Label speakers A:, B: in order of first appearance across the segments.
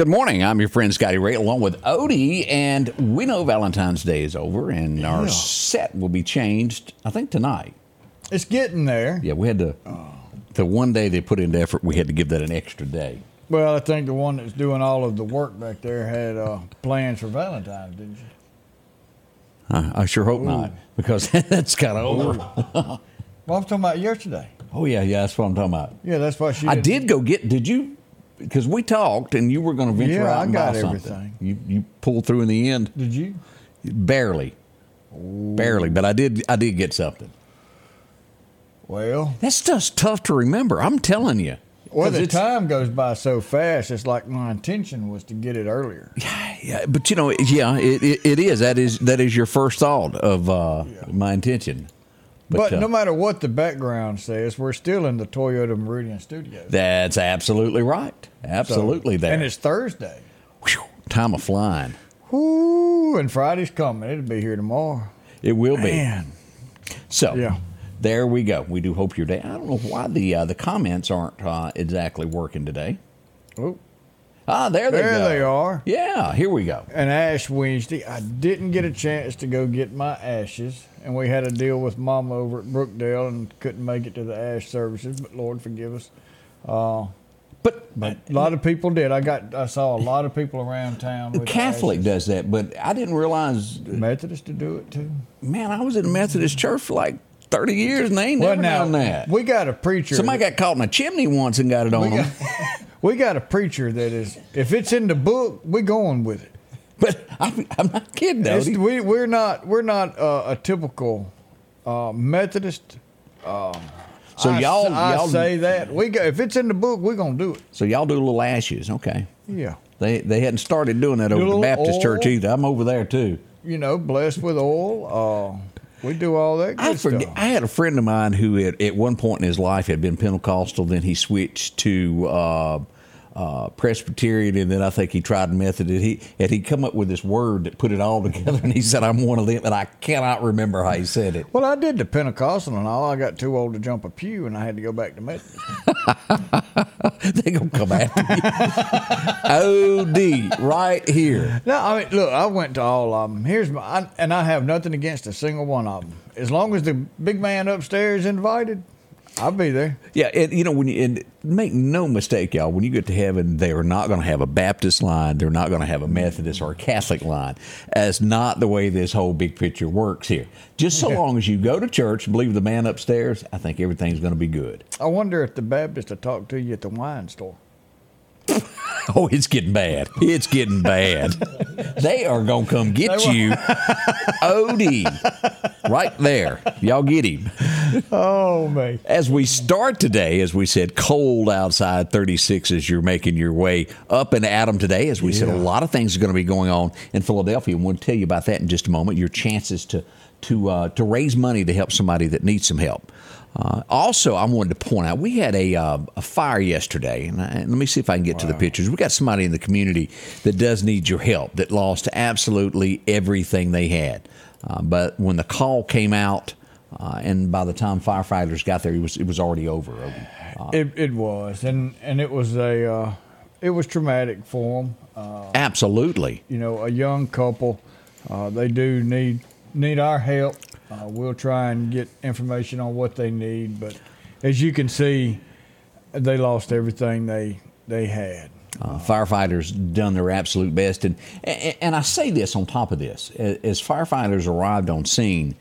A: Good morning. I'm your friend Scotty Ray along with Odie. And we know Valentine's Day is over and our set will be changed, I think, tonight.
B: It's getting there.
A: Yeah, we had to, the one day they put into effort, we had to give that an extra day.
B: Well, I think the one that's doing all of the work back there had uh, plans for Valentine's, didn't you?
A: I, I sure hope not because that's kind of over.
B: Well, I'm talking about yesterday.
A: Oh, yeah, yeah, that's what I'm talking about.
B: Yeah, that's why she.
A: I did go get, did you? Because we talked and you were going to venture
B: Yeah,
A: out
B: I
A: and
B: got
A: buy something.
B: everything.
A: You, you pulled through in the end.
B: Did you?
A: Barely. Barely, but I did I did get something.
B: Well,
A: That stuff's tough to remember. I'm telling you.
B: Well, the time goes by so fast. It's like my intention was to get it earlier.
A: Yeah, yeah but you know, yeah, it, it, it is. That is that is your first thought of uh, my intention.
B: But,
A: uh,
B: no matter what the background says, we're still in the Toyota Meridian studio.
A: that's absolutely right.
B: So-
A: Absolutely there.
B: And it's Thursday.
A: Whew, time of flying.
B: Whoo, and Friday's coming. It'll be here tomorrow.
A: It will be. So
B: Yeah.
A: there we go. We do hope your day. I don't know why the uh, the comments aren't uh, exactly working today.
B: Oh,
A: Ah, there they
B: there
A: go.
B: they are.
A: Yeah, here we go.
B: And Ash Wednesday, I didn't get a chance to go get my ashes, and we had a deal with Mama over at Brookdale and couldn't make it to the ash services. But Lord forgive us. Uh,
A: But,
B: but a lot of people did. I got, I saw a lot of people around town.
A: Catholic does that, but I didn't realize.
B: Methodist to do it too.
A: Man, I was in a Methodist church for like thirty years, and they ain't
B: Well,
A: never
B: now
A: done that.
B: we got a preacher.
A: Somebody
B: that-
A: got caught in a chimney once and got it on
B: we
A: them.
B: we got a preacher that is. If it's in the book, we're going with it.
A: But I'm, I'm not kidding,
B: It's, we, we're not. We're not uh, a typical uh, Methodist.
A: So
B: I,
A: y'all,
B: I
A: y'all,
B: say that we go, if it's in the book, we're gonna do it.
A: so y'all do little ashes, okay?
B: Yeah,
A: They they hadn't started doing that over the
B: little
A: Baptist church either. I'm over there too.
B: you know, blessed with oil. We do all that good
A: I forget.
B: stuff.
A: I had a friend of mine who, at, at one point in his life, had been Pentecostal. Then he switched to uh, uh, Presbyterian, and then I think he tried Methodist. He and he come up with this word that put it all together, and he said, "I'm one of them," and I cannot remember how he said it.
B: well, I did the Pentecostal and all. I got too old to jump a pew, and I had to go back to Methodist.
A: they gonna come after you. Od right here.
B: No, I mean, look, I went to all of them. Here's my, I, and I have nothing against a single one of them. As long as the big man upstairs invited, I'll be there.
A: Yeah, and you know when you and make no mistake, y'all. When you get to heaven, they are not going to have a Baptist line. They're not going to have a Methodist or a Catholic line. That's not the way this whole big picture works here. Just so long as you go to church, and believe the man upstairs, I think everything's going to be good.
B: I wonder if the Baptist will talk to you at the wine store.
A: Oh, it's getting bad. It's getting bad. they are going to come get you, Odie, right there. Y'all get him.
B: Oh, man.
A: As we start today, as we said, cold outside, 36 as you're making your way up in Adam today. As we said, a lot of things are going to be going on in Philadelphia. And we'll tell you about that in just a moment. Your chances to to uh, to raise money to help somebody that needs some help. Uh, also, I wanted to point out we had a, uh, a fire yesterday, and, I, let me see if I can get to the pictures. We got somebody in the community that does need your help that lost absolutely everything they had. Uh, but when the call came out, uh, and by the time firefighters got there, it was it was already over. Uh,
B: It, it was, and and it was a uh, it was traumatic for them. Uh,
A: absolutely.
B: you know, a young couple, uh, they do need need our help. Uh, we'll try and get information on what they need, but as you can see, they lost everything they they had.
A: Uh, firefighters done their absolute best, and, and and I say this on top of this: as firefighters arrived on scene,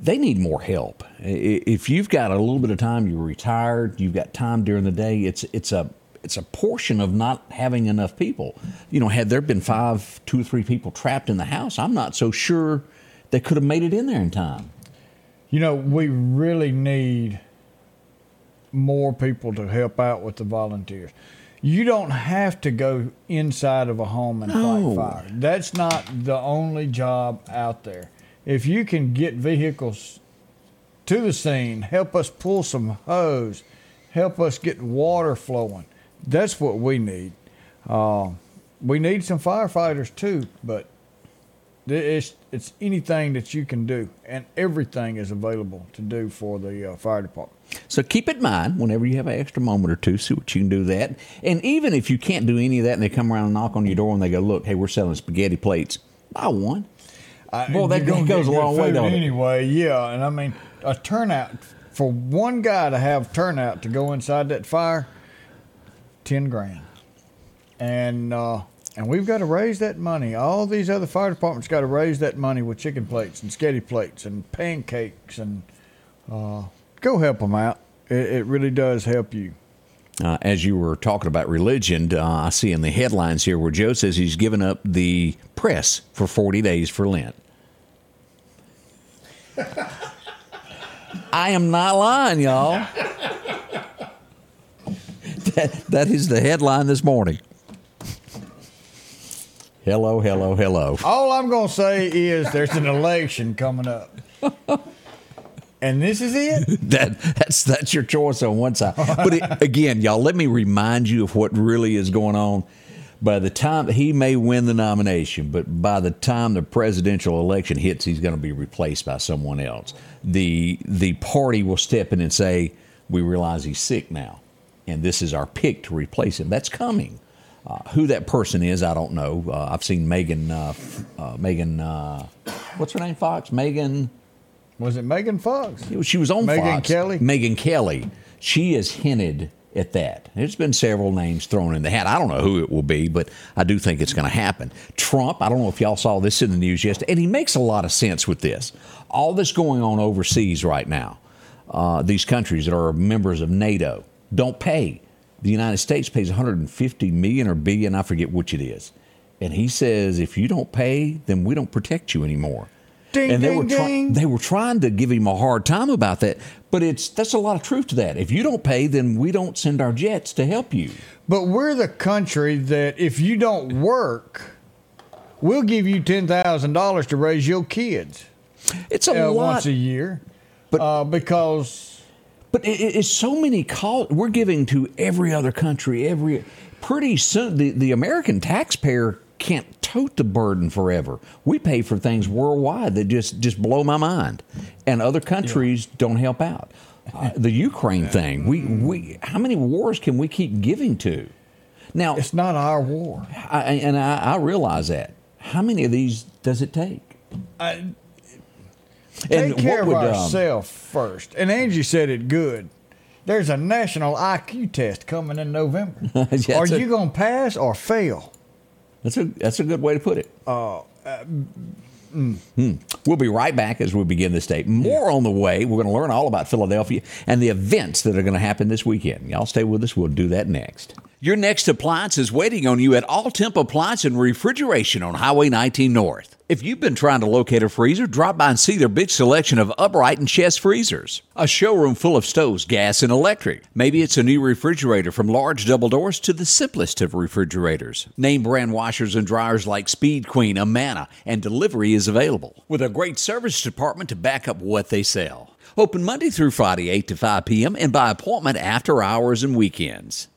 A: they need more help. If you've got a little bit of time, you're retired, you've got time during the day. It's it's a it's a portion of not having enough people. You know, had there been five, two or three people trapped in the house, I'm not so sure they could have made it in there in time.
B: You know, we really need more people to help out with the volunteers. You don't have to go inside of a home and
A: No.
B: fight fire. That's not the only job out there. If you can get vehicles to the scene, help us pull some hose, help us get water flowing, that's what we need. Uh, we need some firefighters too, but It's it's anything that you can do, and everything is available to do for the uh, fire department.
A: So keep it in mind whenever you have an extra moment or two, see what you can do that. And even if you can't do any of that, and they come around and knock on your door and they go, "Look, hey, we're selling spaghetti plates," buy one.
B: I,
A: Well, that goes a long way,
B: food
A: don't it?
B: Anyway, yeah, and I mean a turnout for one guy to have turnout to go inside that fire, ten grand, and uh, and we've got to raise that money. All these other fire departments got to raise that money with chicken plates and sketty plates and pancakes and uh, go help them out. It, it really does help you.
A: Uh, as you were talking about religion, uh, I see in the headlines here where Joe says he's given up the press for 40 days for Lent. I am not lying, y'all. That, that is the headline this morning. Hello, hello, hello.
B: All I'm going to say is there's an election coming up. And this is it.
A: that that's that's your choice on one side. But it, again, y'all, let me remind you of what really is going on. By the time he may win the nomination, but by the time the presidential election hits, he's going to be replaced by someone else. The the party will step in and say, "We realize he's sick now, and this is our pick to replace him." That's coming. Uh, who that person is, I don't know. Uh, I've seen Megan, uh, uh, Megan, uh, what's her name? Fox, Megan.
B: Was it Megan Fox?
A: She was on
B: Megyn
A: Fox.
B: Kelly?
A: Megyn Kelly. She has hinted at that. There's been several names thrown in the hat. I don't know who it will be, but I do think it's going to happen. Trump, I don't know if y'all saw this in the news yesterday, and he makes a lot of sense with this. All this going on overseas right now, uh, these countries that are members of NATO don't pay. The United States pays 150 million or billion, I forget which it is. And he says, if you don't pay, then we don't protect you anymore
B: Ding,
A: and they
B: ding,
A: were try-
B: ding.
A: they were trying to give him a hard time about that. But it's that's a lot of truth to that. If you don't pay, then we don't send our jets to help you.
B: But we're the country that if you don't work, we'll give you ten thousand dollars to raise your kids
A: It's a
B: uh,
A: lot,
B: once a year.
A: But-
B: uh, because
A: but it, it- it's so many call we're giving to every other country. Every pretty soon, the the American taxpayer can't tote the burden forever. We pay for things worldwide that just just blow my mind, and other countries don't help out. Uh, the Ukraine thing, we we how many wars can we keep giving to? Now,
B: it's not our war.
A: I, and I, I realize that. How many of these does it take?
B: I,
A: And
B: take care of
A: would, um,
B: ourselves first. And Angie said it good. There's a national IQ test coming in November.
A: Yeah,
B: Are you going to pass or fail?
A: That's a that's a good way to put it.
B: Uh,
A: Hmm. We'll be right back as we begin this day. More on the way. We're going to learn all about Philadelphia and the events that are going to happen this weekend. Y'all stay with us. We'll do that next. Your next appliance is waiting on you at All Temp Appliance and Refrigeration on Highway 19 North. If you've been trying to locate a freezer, drop by and see their big selection of upright and chest freezers. A showroom full of stoves, gas, and electric. Maybe it's a new refrigerator from large double doors to the simplest of refrigerators. Name brand washers and dryers like Speed Queen, Amana, and delivery is available. With a great service department to back up what they sell. Open Monday through Friday, 8 to 5 p.m., and by appointment after hours and weekends.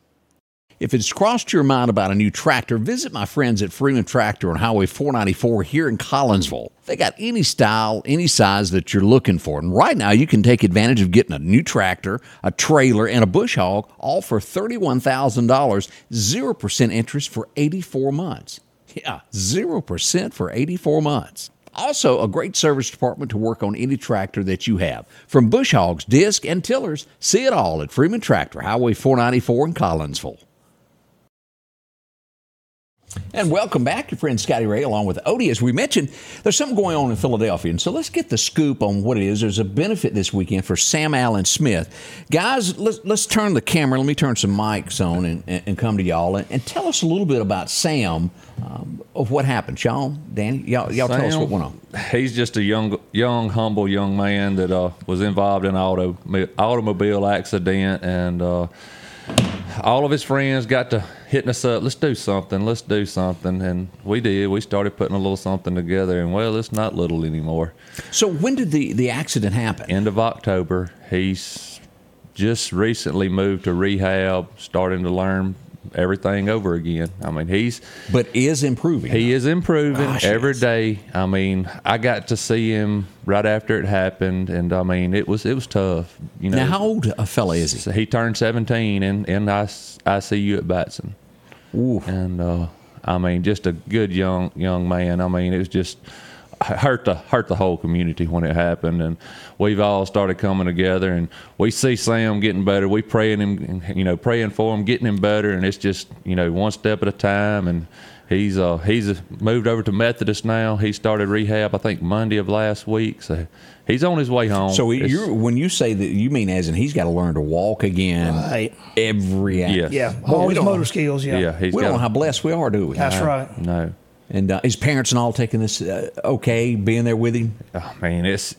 A: If it's crossed your mind about a new tractor, visit my friends at Freeman Tractor on Highway 494 here in Collinsville. They got any style, any size that you're looking for. And right now, you can take advantage of getting a new tractor, a trailer, and a bush hog, all for $31,000, 0% interest for 84 months. Yeah, 0% for 84 months. Also, a great service department to work on any tractor that you have. From bush hogs, disc, and tillers, see it all at Freeman Tractor, Highway 494 in Collinsville. And welcome back, your friend Scotty Ray, along with Odie. As we mentioned, there's something going on in Philadelphia. And so let's get the scoop on what it is. There's a benefit this weekend for Sam Allen Smith. Guys, let's, let's turn the camera. Let me turn some mics on and, and, and come to y'all and, and tell us a little bit about Sam, um, of what happened. Sean, Danny, y'all, y'all tell us what went on.
C: He's just a young, young, humble young man that uh, was involved in an auto automobile accident, and uh, all of his friends got to hitting us up. Let's do something. Let's do something, and we did. We started putting a little something together, and well, it's not little anymore.
A: So when did the, the accident happen?
C: End of October, he's just recently moved to rehab, starting to learn everything over again. I mean, he's
A: but is improving.
C: he is improving
A: Gosh,
C: every
A: yes.
C: day. I mean, I got to see him right after it happened, and I mean, it was it was tough. You know,
A: now, how old a fella is he?
C: he turned 17 in in I- ICU at Batson,
A: Ooh.
C: and uh, I mean, just a good young young man. I mean, it was just hurt the hurt the whole community when it happened, and we've all started coming together, and we see Sam getting better. We praying him, you know, praying for him, getting him better, and it's just you know one step at a time, and. He's uh he's moved over to Methodist now. He started rehab I think Monday of last week, so he's on his way home.
A: So you're, when you say that, you mean as in he's got to learn to walk again
D: Right.
A: every hour.
C: Yes.
D: Yeah,
A: Boy,
D: all
A: we
D: his motor skills. Yeah,
C: yeah, he's
A: we don't know how blessed we are, do we?
D: that's right.
C: no.
A: And uh, his parents and all taking this uh, okay, being there with him.
C: I mean, it's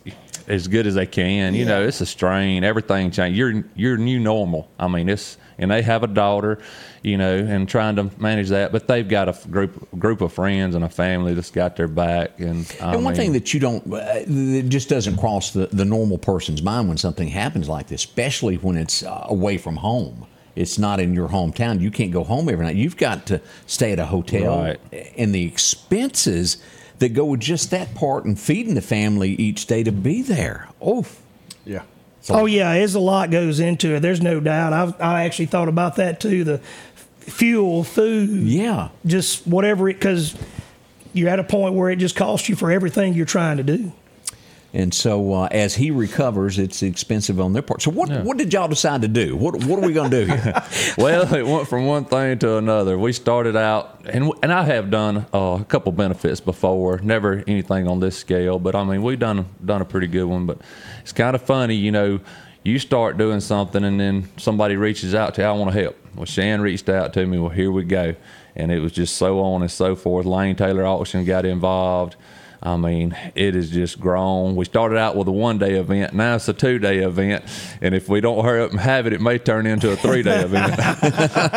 C: as good as they can. You know, it's a strain. Everything changed. You're you're new normal. I mean, it's and they have a daughter, you know, and trying to manage that. But they've got a group group of friends and a family that's got their back. And I
A: and one
C: mean,
A: thing that you don't, uh, that just doesn't cross the, the normal person's mind when something happens like this, especially when it's uh, away from home. It's not in your hometown. You can't go home every night. You've got to stay at a hotel.
C: Right.
A: And the expenses that go with just that part and feeding the family each day to be there. Oh,
B: Yeah.
D: Oh yeah, there's a lot goes into it. There's no doubt. I've I actually thought about that too. The fuel, food,
A: yeah.
D: just whatever it because you're at a point where it just costs you for everything you're trying to do.
A: And so uh, as he recovers, it's expensive on their part. So what what did y'all decide to do? What what are we going to do here?
C: well, it went from one thing to another. We started out, and and I have done uh, a couple benefits before. Never anything on this scale, but I mean we've done done a pretty good one. But it's kind of funny, you know. You start doing something, and then somebody reaches out to you. I want to help. Well, Shan reached out to me. Well, here we go, and it was just so on and so forth. Lane Taylor Auction got involved. I mean, it has just grown. We started out with a one day event. Now it's a two day event. And if we don't hurry up and have it, it may turn into a three day event.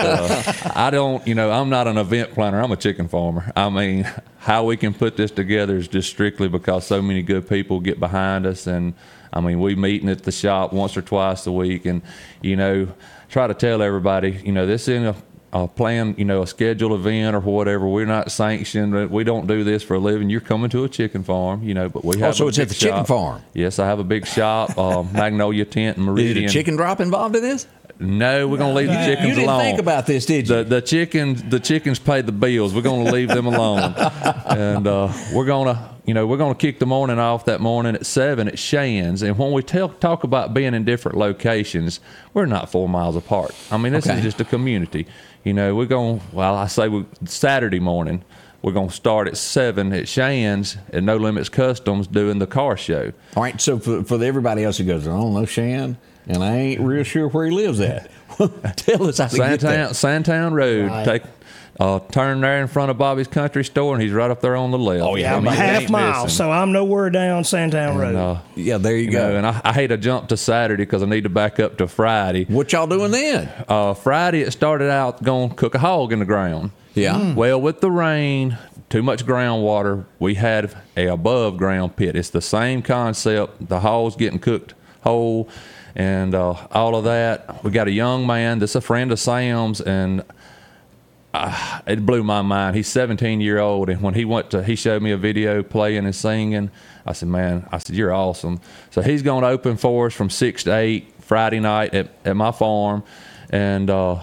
C: Uh, I don't, you know, I'm not an event planner. I'm a chicken farmer. I mean, how we can put this together is just strictly because so many good people get behind us. And I mean, we meeting at the shop once or twice a week. And, you know, try to tell everybody, you know, this isn't a a plan, you know, a scheduled event or whatever. We're not sanctioned. We don't do this for a living. You're coming to a chicken farm, you know, but we have.
A: Oh, so
C: a
A: it's at the chicken farm?
C: Yes, I have a big shop, uh, Magnolia Tent and
A: Is
C: Meridian.
A: it a chicken drop involved in this?
C: No, we're gonna leave the chickens
A: You didn't
C: alone.
A: think about this, did you?
C: The the chickens the chickens pay the bills. We're gonna leave them alone, and uh, we're gonna you know we're gonna kick the morning off that morning at seven at Shan's. And when we tell, talk about being in different locations, we're not four miles apart. I mean, this
A: Okay.
C: is just a community. You know, we're going. Well, I say we, Saturday morning. We're going to start at seven at Shan's at No Limits Customs doing the car show.
A: All right, so for, for everybody else who goes, I don't know Shan, and I ain't real sure where he lives at. Tell us how to get there.
C: Santown Road.
D: Right.
C: Take uh, turn there in front of Bobby's Country Store, and he's right up there on the left.
A: Oh, yeah,
D: I'm
A: I
D: a
A: mean,
D: half mile,
C: missing.
D: so I'm nowhere down Santown Road.
C: And, uh,
A: Yeah, there you,
C: you
A: go.
C: know, and I, I hate to jump to Saturday because I need to back up to Friday.
A: what y'all doing then?
C: Uh, Friday it started out going to cook a hog in the ground.
A: Yeah.
C: Well, with the rain, too much groundwater, we had a above ground pit. It's the same concept. The hog's getting cooked whole, and uh, all of that. We got a young man that's a friend of Sam's, and uh, it blew my mind. He's 17 year old, and when he went to, he showed me a video playing and singing. I said, "Man, I said you're awesome." So he's going to open for us from six to eight Friday night at, at my farm, and. Uh,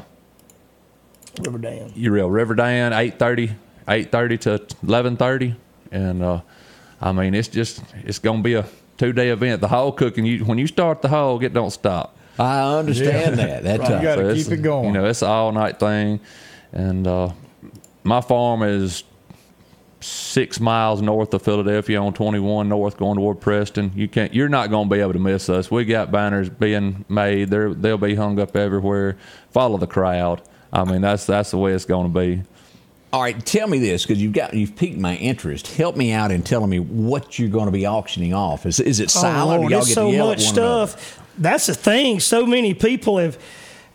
D: River Dam.
C: you real River Dan, 8.30, 8.30 to 11.30. And, uh, I mean, it's just, it's going to be a two-day event. The hog cooking, you when you start the hog, it don't stop.
A: I understand
B: Yeah.
A: that. That's
B: Right.
A: uh,
B: You gotta
C: it's-
B: keep it going.
C: You know, it's an all-night thing. And uh, my farm is six miles north of Philadelphia on 21 North going toward Preston. You can't, you're not going to be able to miss us. We got banners being made. They're, they'll be hung up everywhere. Follow the crowd. I mean, that's that's the way it's going to be.
A: All right, tell me this because you've got you've piqued my interest. Help me out in telling me what you're going to be auctioning off. Is is it silent?
D: Oh,
A: or
D: Lord,
A: y'all
D: there's
A: get
D: so
A: to yell
D: much
A: at one another?
D: stuff. That's the thing. So many people have.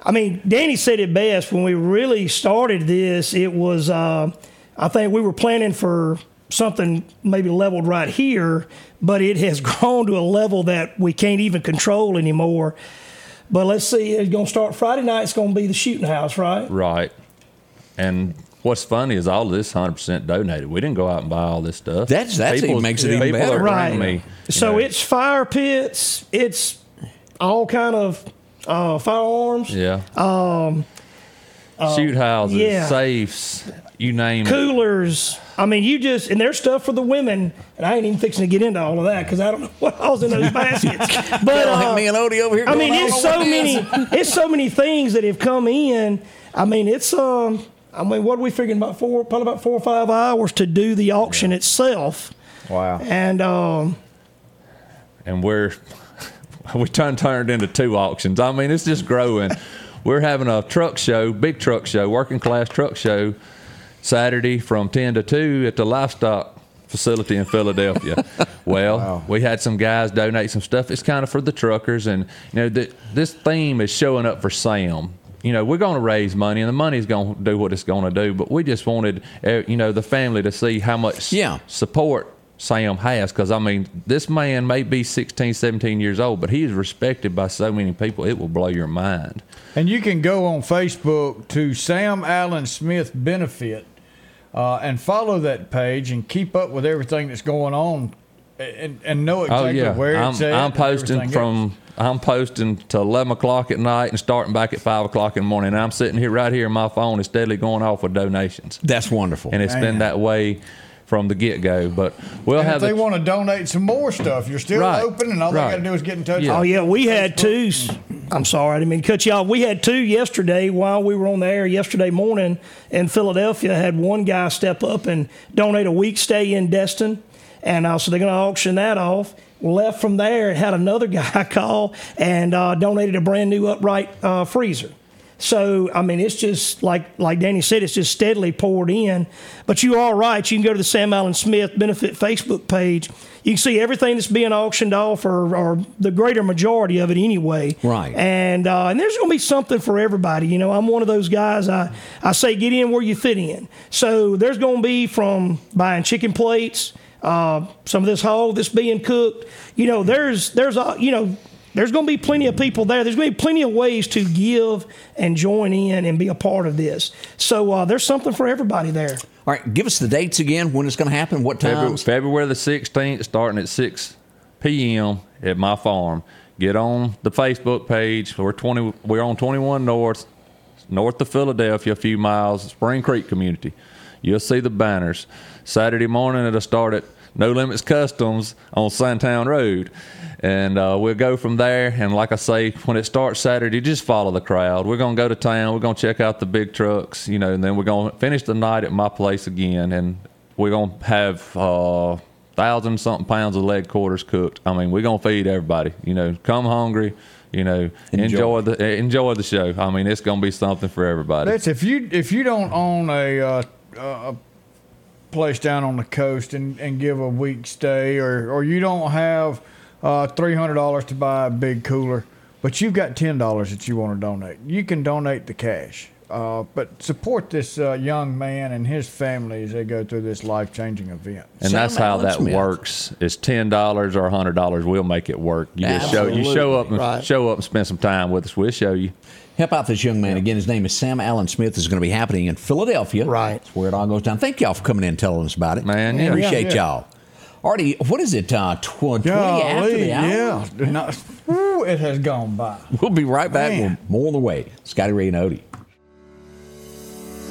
D: I mean, Danny said it best when we really started this. It was, uh, I think we were planning for something maybe leveled right here, but it has grown to a level that we can't even control anymore. But let's see, it's going to start Friday night. It's going to be the shooting house, right?
C: Right. and what's funny is all of this 100% donated. We didn't go out and buy all this stuff.
A: That's- that's even makes it even
C: people
A: better.
C: are
D: Right.
C: Me,
D: so
C: know,
D: it's fire pits. It's all kind of uh, firearms.
C: yeah. Um, shoot houses,
D: yeah.
C: safes, you name it.
D: coolers. I mean, you just and there's stuff for the women, and I ain't even fixing to get into all of that because I don't know what all's in those baskets. But uh,
A: me and Odie over here.
D: I mean, it's so
A: what it is."
D: many, it's so many things that have come in. I mean, it's um, I mean, what are we figuring about four, probably about four or five hours to do the auction itself,
B: Wow.
D: and um,
C: and we're we turned turned into two auctions. I mean, it's just growing. we're having a truck show, big truck show, working class truck show, Saturday from ten to two at the livestock facility in Philadelphia. well, we had some guys donate some stuff. It's kind of for the truckers, and you know, the, this theme is showing up for Sam. You know, we're going to raise money, and the money's going to do what it's going to do. But we just wanted, uh, you know, the family to see how much
A: Yeah.
C: support Sam has because I mean this man may be 16 17 years old but he is respected by so many people it will blow your mind
B: And you can go on Facebook to Sam Allen Smith Benefit uh, and follow that page and keep up with everything that's going on and, and know exactly
C: oh yeah
B: where
C: I'm,
B: it's at.
C: I'm posting from
B: else.
C: I'm posting to 11 o'clock at night and starting back at 5 o'clock in the morning and I'm sitting here right here my phone is steadily going off with donations
A: That's wonderful.
C: and it's been that way from the get-go but we'll
B: And if they
C: the,
B: want to donate some more stuff, you're still
C: Right,
B: open, and all
C: right.
B: they got to do is get in touch.
C: Yeah.
D: Oh yeah, we had two. I'm sorry, I didn't mean to cut you off. We had two yesterday while we were on the air yesterday morning in Philadelphia. Had one guy step up and donate a week stay in Destin, and uh, so they're going to auction that off. Left from there, had another guy call and uh, donated a brand new upright uh, freezer. So I mean, it's just like like Danny said, it's just steadily poured in. But you are right. You can go to the Sam Allen Smith Benefit Facebook page. You can see everything that's being auctioned off, or, or the greater majority of it anyway.
A: Right.
D: And uh, and there's going to be something for everybody. You know, I'm one of those guys. I I say get in where you fit in. So there's going to be from buying chicken plates, uh, some of this hog that's being cooked. You know, there's there's a you know there's going to be plenty of people there. There's going to be plenty of ways to give and join in and be a part of this. So uh, there's something for everybody there.
A: All right, give us the dates again. When it's going to happen? What
C: February,
A: times?
C: February the 16th, starting at 6 p.m. at my farm. Get on the Facebook page. We're 20. We're on 21 North, north of Philadelphia, a few miles, Spring Creek community. You'll see the banners. Saturday morning, it'll start at No Limits Customs on Suntown Road. And uh, we'll go from there. And like I say, when it starts Saturday, just follow the crowd. We're going to go to town. We're going to check out the big trucks, you know, and then we're going to finish the night at my place again. And we're going to have uh, thousand something pounds of leg quarters cooked. I mean, we're going to feed everybody. You know, come hungry. You know,
A: Enjoy.
C: enjoy, the enjoy the show. I mean, it's going to be something for everybody.
B: That's if you if you don't own a uh, a place down on the coast and, and give a week stay, or or you don't have uh, three hundred dollars to buy a big cooler, but you've got ten dollars that you want to donate, you can donate the cash. Uh, but support this uh, young man and his family as they go through this life changing event.
C: and
A: Sam
C: that's how that
A: Smith.
C: works. It's ten dollars or hundred dollars. We'll make it work. You just show you show up and
D: Right.
C: show up and spend some time with us. We'll show you.
A: Help out this young man. Again, his name is Sam Allen Smith. This is going to be happening in Philadelphia.
D: Right.
A: That's where it all goes down. Thank y'all for coming in and telling us about it.
C: Man, yeah.
A: Appreciate
B: Yeah, yeah.
A: y'all. Artie, what is it? Uh, tw- 20 after the hour?
B: yeah, Not- whew, it has gone by.
A: We'll be right back
B: Man.
A: with more on the way. Scotty Ray and Odie.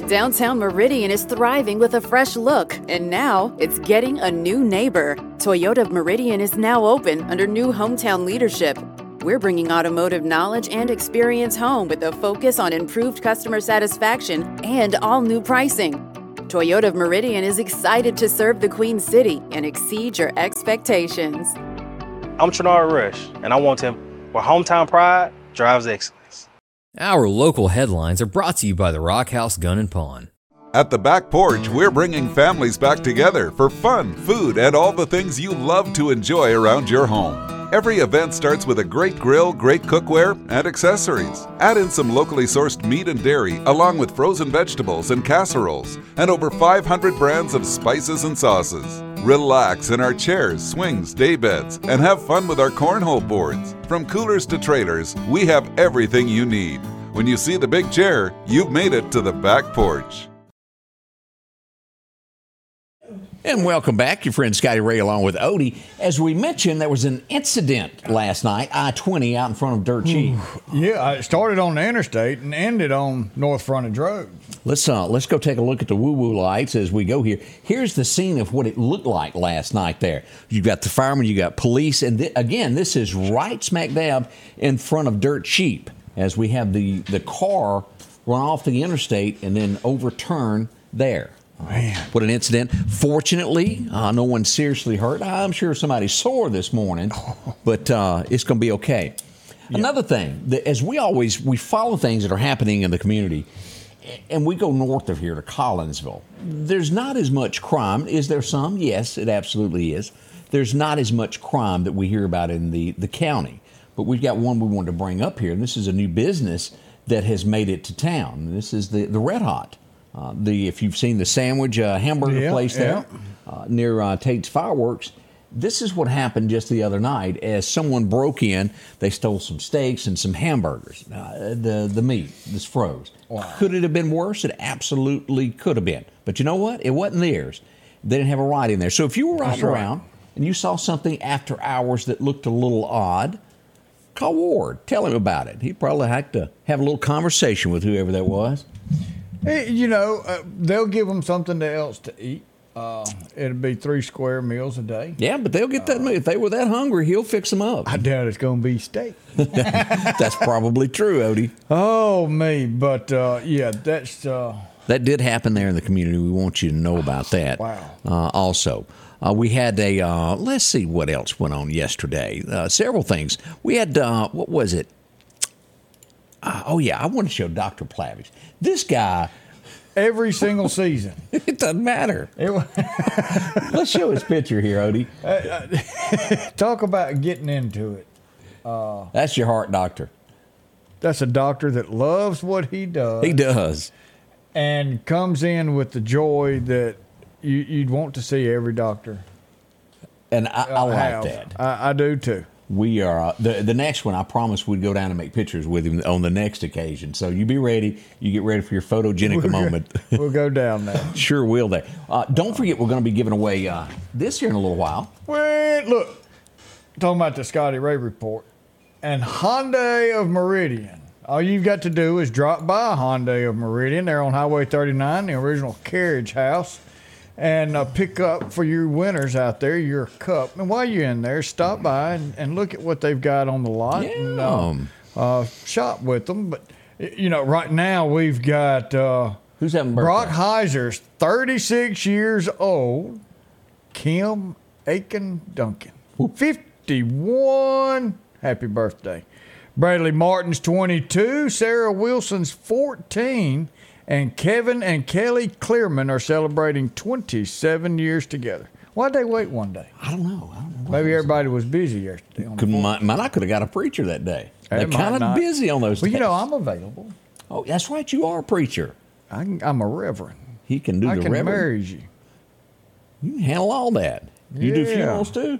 E: Downtown Meridian is thriving with a fresh look, and now it's getting a new neighbor. Toyota Meridian is now open under new hometown leadership. We're bringing automotive knowledge and experience home with a focus on improved customer satisfaction and all new pricing. Toyota of Meridian is excited to serve the Queen City and exceed your expectations.
F: I'm Trinara Rush, and I want him where hometown pride drives excellence.
G: Our local headlines are brought to you by the Rock House Gun and Pawn.
H: At the Back Porch, we're bringing families back together for fun, food, and all the things you love to enjoy around your home. Every event starts with a great grill, great cookware, and accessories. Add in some locally sourced meat and dairy, along with frozen vegetables and casseroles, and over 500 brands of spices and sauces. Relax in our chairs, swings, daybeds, and have fun with our cornhole boards. From coolers to trailers, we have everything you need. When you see the big chair, you've made it to the back porch.
A: And welcome back, your friend Scotty Ray along with Odie. As we mentioned, there was an incident last night, I 20 out in front of Dirt Cheap.
B: Yeah, it started on the interstate and ended on North Frontage Road.
A: Let's uh, let's go take a look at the woo woo lights as we go here. Here's the scene of what it looked like last night. There, You've got the firemen, you got police, and th- again, this is right smack dab in front of Dirt Cheap as we have the the car run off the interstate and then overturn there.
B: Man.
A: What an incident. Fortunately, uh, no one seriously hurt. I'm sure somebody's sore this morning, but uh, it's going to be okay. Another thing, that as we always we follow things that are happening in the community, and we go north of here to Collinsville. There's not as much crime. Is there some? Yes, it absolutely is. There's not as much crime that we hear about in the, the county. But we've got one we wanted to bring up here, and this is a new business that has made it to town. This is the, the Red Hot. Uh, the if you've seen the sandwich uh, hamburger
B: Yeah,
A: place there
B: yeah.
A: uh, near uh, Tate's Fireworks. This is what happened just the other night as someone broke in. They stole some steaks and some hamburgers. Uh, the the meat was froze. Could it have been worse? It absolutely could have been. But you know what? It wasn't theirs. They didn't have a right in there. So if you were riding around and you saw something after hours that looked a little odd, call Ward. Tell him about it. He'd probably have to have a little conversation with whoever that was.
B: Eh, You know, uh, they'll give them something else to eat. Uh, it'll be three square meals a day.
A: Yeah, but they'll get that meat. If they were that hungry, he'll fix them up.
B: I doubt it's going to be steak.
A: That's probably true, Odie.
B: Oh, me. But uh, yeah, that's. Uh,
A: That did happen there in the community. We want you to know about that.
B: Wow.
A: Uh, also, uh, we had a, uh, let's see what else went on yesterday. Uh, several things. We had, uh, what was it? Uh, oh, yeah, I want to show Dr. Plavich. This guy,
B: every single season.
A: it doesn't matter.
B: It, wa-
A: Let's show his picture here, Odie.
B: talk about getting into it.
A: That's your heart doctor.
B: That's a doctor that loves what he does.
A: He does.
B: and comes in with the joy that you, you'd want to see every doctor.
A: And I, I
B: uh,
A: like
B: have.
A: that.
B: I, I do too.
A: We are uh, the the next one. I promise we'd go down and make pictures with him on the next occasion. So you be ready. You get ready for your photogenic moment.
B: we'll go down there.
A: sure will. There. Uh, don't forget, we're going to be giving away uh, this here in a little while.
B: Wait, look. Talking about the Scotty Ray report. And Hyundai of Meridian. All you've got to do is drop by Hyundai of Meridian. They're on Highway 39, the original carriage house, and uh, pick up for your winners out there your cup. And while you're in there, stop by and, and look at what they've got on the lot and uh, uh, shop with them. But, you know, right now we've got uh,
A: Who's having birthday?
B: Brock Heiser's 36 years old. Kim Aiken Duncan. 51. Happy birthday. Bradley Martin's 22. Sarah Wilson's 14. And Kevin and Kelly Clearman are celebrating 27 years together. Why'd they wait one day?
A: I don't know. I don't know.
B: Maybe everybody was busy yesterday.
A: Could, might, might I could have got a preacher that day. They're kind of busy on those.
B: Well, you know. I'm available.
A: Oh, that's right. You are a preacher.
B: I can, I'm a reverend.
A: He can do
B: I
A: the
B: can
A: reverend.
B: marry you.
A: You can handle all that. You do funerals too.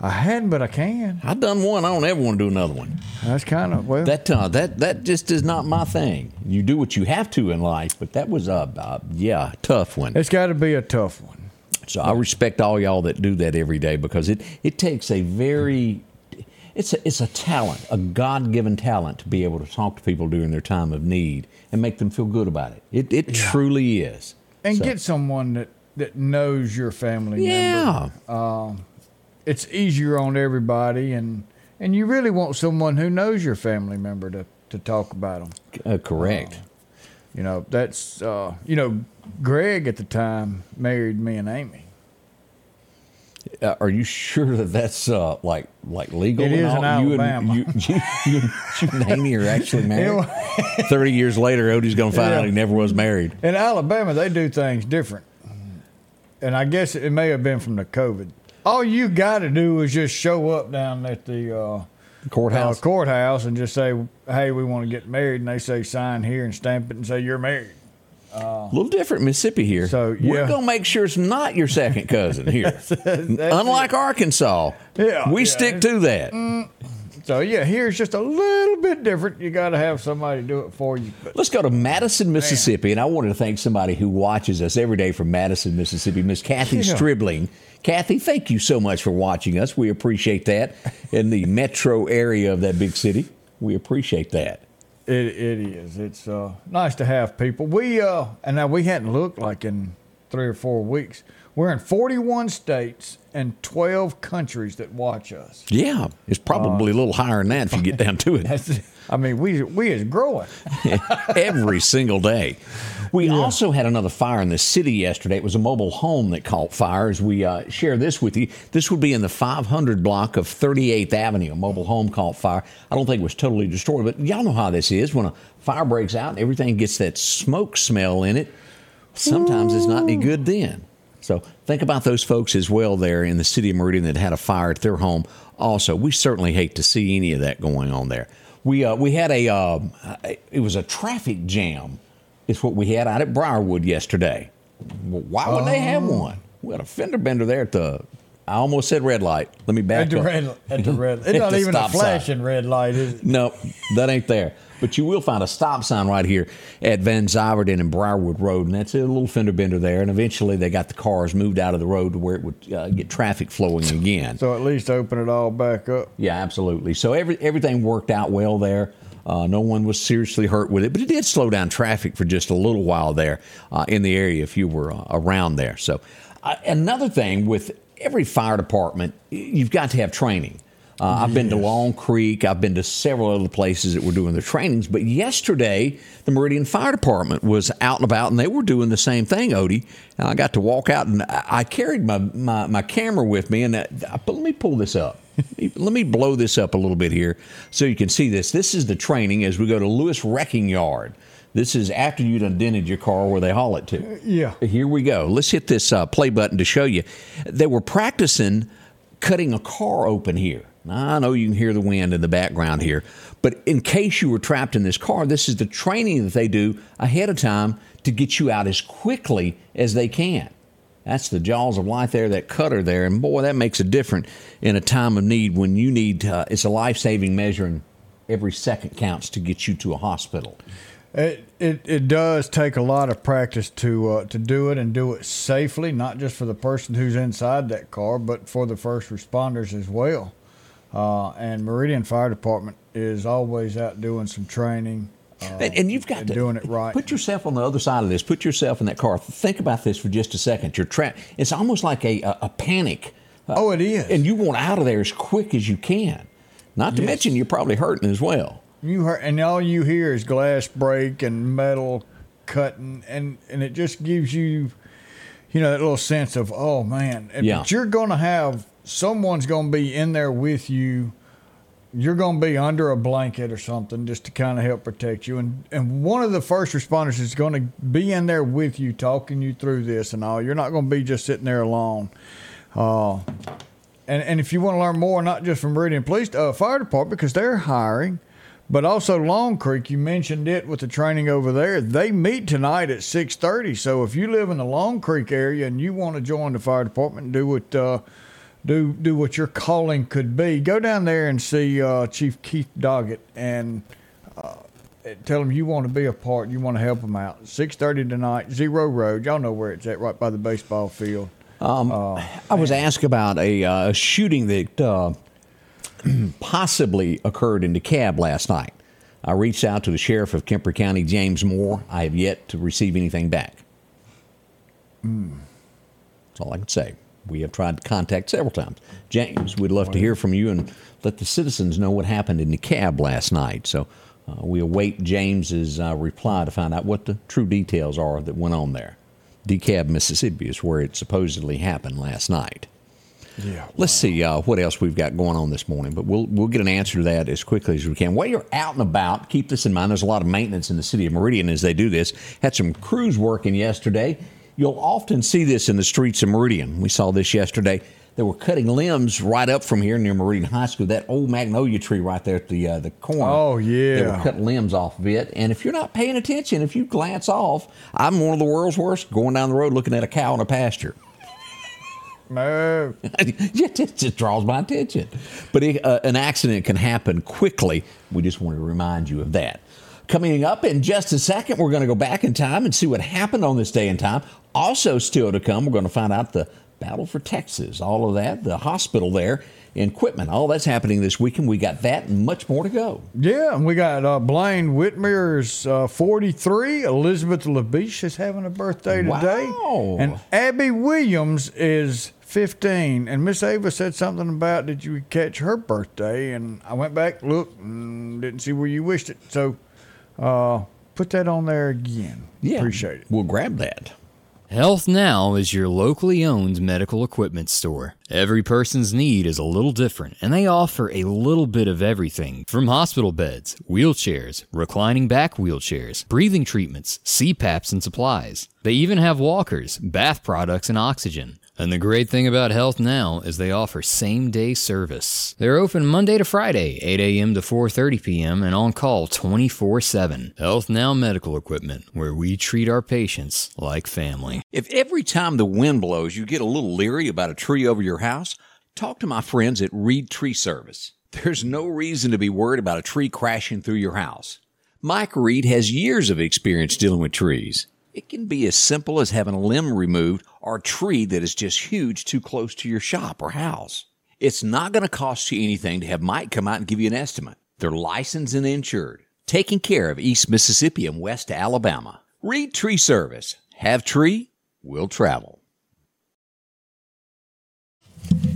B: I hadn't, but I can.
A: I done one. I don't ever want to do another one.
B: That's kind of well.
A: That uh, that that just is not my thing. You do what you have to in life, but that was a uh, yeah tough one.
B: It's got to be a tough one.
A: So I respect all y'all that do that every day because it it takes a very it's a it's a talent, a God given talent to be able to talk to people during their time of need and make them feel good about it. It it truly is.
B: And
A: So-
B: get someone that, that knows your family
A: yeah.
B: member. It's easier on everybody, and and you really want someone who knows your family member to, to talk about them.
A: Uh, correct.
B: You know, that's, uh, you know, Greg at the time married me and Amy.
A: Uh, are you sure that that's uh, like like legal?
B: It
A: and
B: is in
A: all? You and-
B: Alabama.
A: You, you, you, you and Amy are actually married. Thirty years later, Odie's going to find
B: Yeah.
A: out he never was married.
B: In Alabama, they do things different. And I guess it may have been from the COVID. All you got to do is just show up down at the uh,
A: Courthouse.
B: uh, courthouse and just say, "Hey, we want to get married," and they say, "Sign here and stamp it and say you're married."
A: A little different Mississippi here.
B: So,
A: we're going to make sure it's not your second cousin here. Unlike Arkansas,
B: Yeah,
A: we
B: yeah.
A: stick to that.
B: So yeah, here's just a little bit different. You got to have somebody do it for you. But
A: Let's go to Madison, Mississippi, and I wanted to thank somebody who watches us every day from Madison, Mississippi, Miss Kathy
B: Yeah.
A: Stribling. Kathy, thank you so much for watching us. We appreciate that in the metro area of that big city. We appreciate that.
B: It, it is. It's uh, nice to have people. We uh, and now we hadn't looked like in three or four weeks. We're in 41 states and 12 countries that watch us.
A: Yeah, it's probably a little higher than that if you get down to it.
B: I mean, we we is growing.
A: every single day. We also had another fire in the city yesterday. It was a mobile home that caught fire. As we uh, share this with you, this would be in the 500 block of 38th Avenue. A mobile home caught fire. I don't think it was totally destroyed, but y'all know how this is. When a fire breaks out and everything gets that smoke smell in it, sometimes it's not any good then. So think about those folks as well there in the city of Meridian that had a fire at their home. Also, we certainly hate to see any of that going on there. We uh, we had a uh, it was a traffic jam. Is what we had out at Briarwood yesterday. Well, why would they have one? We had a fender bender there at the. I almost said red light. Let me back
B: At the
A: up.
B: red, at the red, it's not even a
A: stop sign.
B: flashing red light, is it?
A: No, that ain't there. But you will find a stop sign right here at Van Zyverden and Briarwood Road, and that's a little fender bender there. And eventually, they got the cars moved out of the road to where it would uh, get traffic flowing again.
B: So at least open it all back up.
A: Yeah, absolutely. So every everything worked out well there. Uh, no one was seriously hurt with it, but it did slow down traffic for just a little while there uh, in the area if you were uh, around there. So uh, another thing with every fire department, you've got to have training. Uh, I've been to Long Creek. I've been to several other places that were doing their trainings. But yesterday, the Meridian Fire Department was out and about, and they were doing the same thing, Odie. And I got to walk out, and I I carried my, my, my camera with me. And uh, but let me pull this up. let me blow this up a little bit here so you can see this. This is the training as we go to Lewis Wrecking Yard. This is after you done dented your car where they haul it to.
B: Yeah.
A: Here we go. Let's hit this uh, play button to show you. They were practicing cutting a car open here. Now, I know you can hear the wind in the background here, but in case you were trapped in this car, this is the training that they do ahead of time to get you out as quickly as they can. That's the jaws of life there, that cutter there, and boy, that makes a difference in a time of need when you need. Uh, it's a life-saving measure, and every second counts to get you to a hospital.
B: It, it it does take a lot of practice to uh, to do it and do it safely, not just for the person who's inside that car, but for the first responders as well. Uh, and Meridian Fire Department is always out doing some training. Uh,
A: And, and you've got
B: and
A: to
B: doing it right.
A: Put yourself on the other side of this. Put yourself in that car. Think about this for just a second. You're trapped. It's almost like a, a, a panic. Uh,
B: Oh, it is.
A: And you want out of there as quick as you can. Not to
B: Yes.
A: mention you're probably hurting as well.
B: You heard, and all you hear is glass break and metal cutting, and and it just gives you, you know, that little sense of oh man.
A: Yeah.
B: But you're gonna have someone's gonna be in there with you. You're gonna be under a blanket or something just to kind of help protect you, and and one of the first responders is gonna be in there with you, talking you through this and all. You're not gonna be just sitting there alone. Uh, and, and if you want to learn more, not just from Meridian Police uh, Fire Department, because they're hiring, but also Long Creek, you mentioned it with the training over there. They meet tonight at six thirty. So if you live in the Long Creek area and you want to join the fire department and do what uh, do do what your calling could be, go down there and see uh, Chief Keith Doggett and uh, tell him you want to be a part. You want to help him out. Six thirty tonight, Zero Road. Y'all know where it's at, right by the baseball field.
A: Um, uh, I was asked about a uh, shooting that uh, possibly occurred in DeKalb last night. I reached out to the sheriff of Kemper County, James Moore. I have yet to receive anything back. That's all I can say. We have tried to contact several times. James, we'd love to hear from you and let the citizens know what happened in DeKalb last night. So uh, we await James's uh, reply to find out what the true details are that went on there. DeKalb, Mississippi is where it supposedly happened last night.
B: Yeah.
A: Let's see uh, what else we've got going on this morning, but we'll we'll get an answer to that as quickly as we can. While you're out and about, keep this in mind. There's a lot of maintenance in the city of Meridian as they do this. Had some crews working yesterday. You'll often see this in the streets of Meridian. We saw this yesterday. They were cutting limbs right up from here near Meridian High School. That old magnolia tree right there at the uh, the corner.
B: Oh, yeah.
A: They were cutting limbs off of it. And if you're not paying attention, if you glance off, I'm one of the world's worst going down the road looking at a cow in a pasture.
B: No.
A: it just, draws my attention. But it, uh, an accident can happen quickly. We just want to remind you of that. Coming up in just a second, we're going to go back in time and see what happened on this day in time. Also, still to come, we're going to find out the battle for Texas, all of that, the hospital there in Quitman. All that's happening this weekend. We got that and much more to go.
B: Yeah, and we got uh, Blaine Whitmer is uh, 43. Elizabeth LaBiche is having a birthday today.
A: Wow.
B: And Abby Williams is 15. And Miss Ava said something about did you catch her birthday? And I went back, looked, and didn't see where you wished it. So uh, put that on there again.
A: Yeah.
B: Appreciate it.
A: We'll grab that.
G: Health Now is your locally owned medical equipment store. Every person's need is a little different, and they offer a little bit of everything from hospital beds, wheelchairs, reclining back wheelchairs, breathing treatments, CPAPs, and supplies. They even have walkers, bath products, and oxygen. And the great thing about Health Now is they offer same-day service. They're open Monday to Friday, 8 a.m. to 4:30 p.m. and on call 24/7. Health Now Medical Equipment, where we treat our patients like family.
A: If every time the wind blows you get a little leery about a tree over your house, talk to my friends at Reed Tree Service. There's no reason to be worried about a tree crashing through your house. Mike Reed has years of experience dealing with trees. It can be as simple as having a limb removed or a tree that is just huge too close to your shop or house. It's not going to cost you anything to have Mike come out and give you an estimate. They're licensed and insured, taking care of East Mississippi and West Alabama. Reed Tree Service. Have tree, will travel.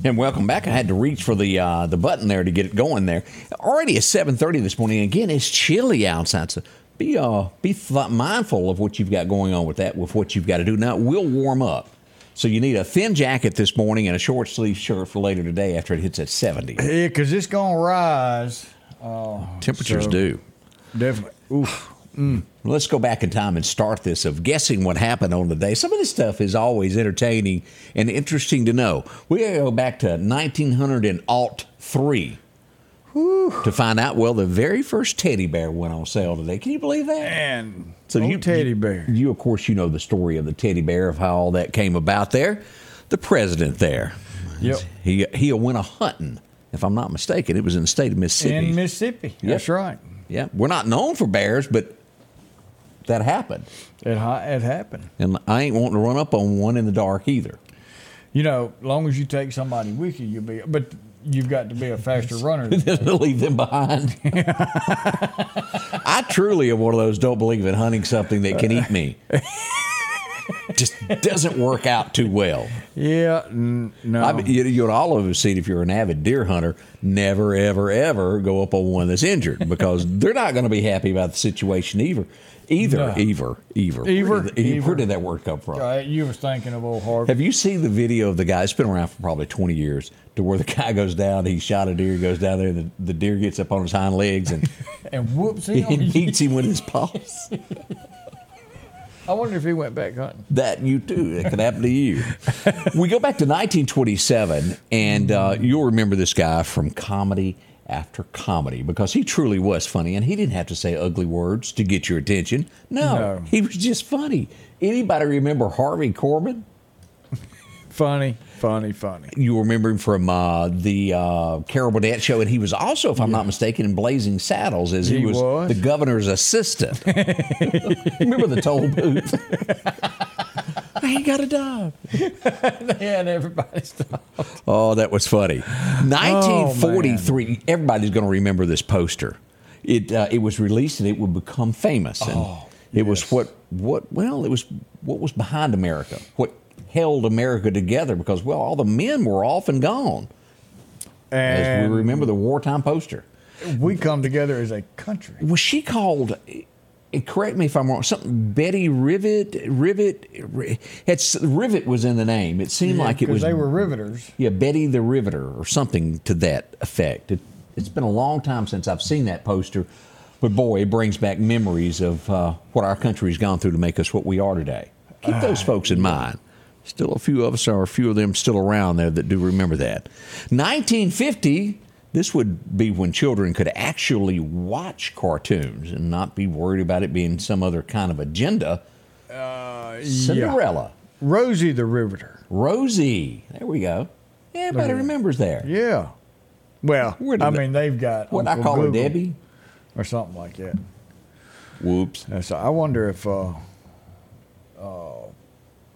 A: And welcome back. I had to reach for the uh, the button there to get it going there. Already at seven thirty this morning. Again, it's chilly outside, so be uh be th- mindful of what you've got going on with that. With what you've got to do now, we will warm up. So you need a thin jacket this morning and a short sleeve shirt for later today after it hits at seventy.
B: Yeah, because it's going to rise. Uh,
A: Temperatures
B: so
A: do.
B: Definitely. Oof.
A: Let's go back in time and start this of guessing what happened on the day. Some of this stuff is always entertaining and interesting to know. We go back to 1900 and alt three to find out. Well, the very first teddy bear went on sale today. Can you believe that?
B: And
A: So you-
B: teddy bear.
A: You, of course, you know the story of the teddy bear of how all that came about. There, the president there.
B: Yep.
A: He he went a hunting. If I'm not mistaken, it was in the state of Mississippi.
B: In Mississippi. That's right.
A: yeah, we're not known for bears, but that happened.
B: It, ha- it happened.
A: And I ain't wanting to run up on one in the dark either.
B: You know, long as you take somebody with you, you'll be. But you've got to be a faster runner.
A: to leave them behind. I truly am one of those don't believe in hunting something that can eat me. Just doesn't work out too well.
B: yeah. N- no.
A: I mean, you, you'd all of us seen if you're an avid deer hunter, never, ever, ever go up on one that's injured because they're not going to be happy about the situation either. Either,
B: No.
A: either, either.
B: Either,
A: Where did, where did that word come from?
B: Uh, you was thinking of old Harvey.
A: Have you seen the video of the guy? It's been around for probably 20 years to where the guy goes down, he shot a deer, goes down there, the, the deer gets up on his hind legs and
B: and whoops
A: he
B: him.
A: beats him with his paws.
B: I wonder if he went back hunting.
A: That you too. It could happen to you. we go back to 1927, and uh, you'll remember this guy from comedy after comedy because he truly was funny, and he didn't have to say ugly words to get your attention. No,
B: No.
A: he was just funny. Anybody remember Harvey Korman?
B: Funny, funny, funny.
A: You remember him from uh, the uh, Carol Burnett show, and he was also, if I'm not mistaken, in Blazing Saddles as he,
B: He
A: was,
B: was.
A: the governor's assistant. remember the toll booth? I ain't got a dime.
B: and everybody stopped.
A: Oh, that was funny. 1943. everybody's going to remember this poster. It uh, it was released and it would become famous. And it was what what well it was what was behind America. What held America together because well all the men were off and gone. As
B: And
A: we remember the wartime poster.
B: we come together as a country.
A: Was she called? Correct me if I'm wrong. Something Betty Rivet. Rivet. It's Rivet was in the name. It seemed like it
B: because
A: was
B: they were riveters.
A: Yeah, Betty the Riveter or something to that effect. It, it's been a long time since I've seen that poster, but boy, it brings back memories of uh, what our country's gone through to make us what we are today. Keep those folks in mind. Still, a few of us are a few of them still around there that do remember that. 1950. This would be when children could actually watch cartoons and not be worried about it being some other kind of agenda.
B: Uh,
A: Cinderella.
B: Rosie the Riveter.
A: Rosie. There we go. Everybody remembers there.
B: Yeah. Well, I mean, they've got
A: What I
B: Uncle
A: call her, Debbie?
B: or something like that.
A: Whoops.
B: And so I wonder if uh, uh,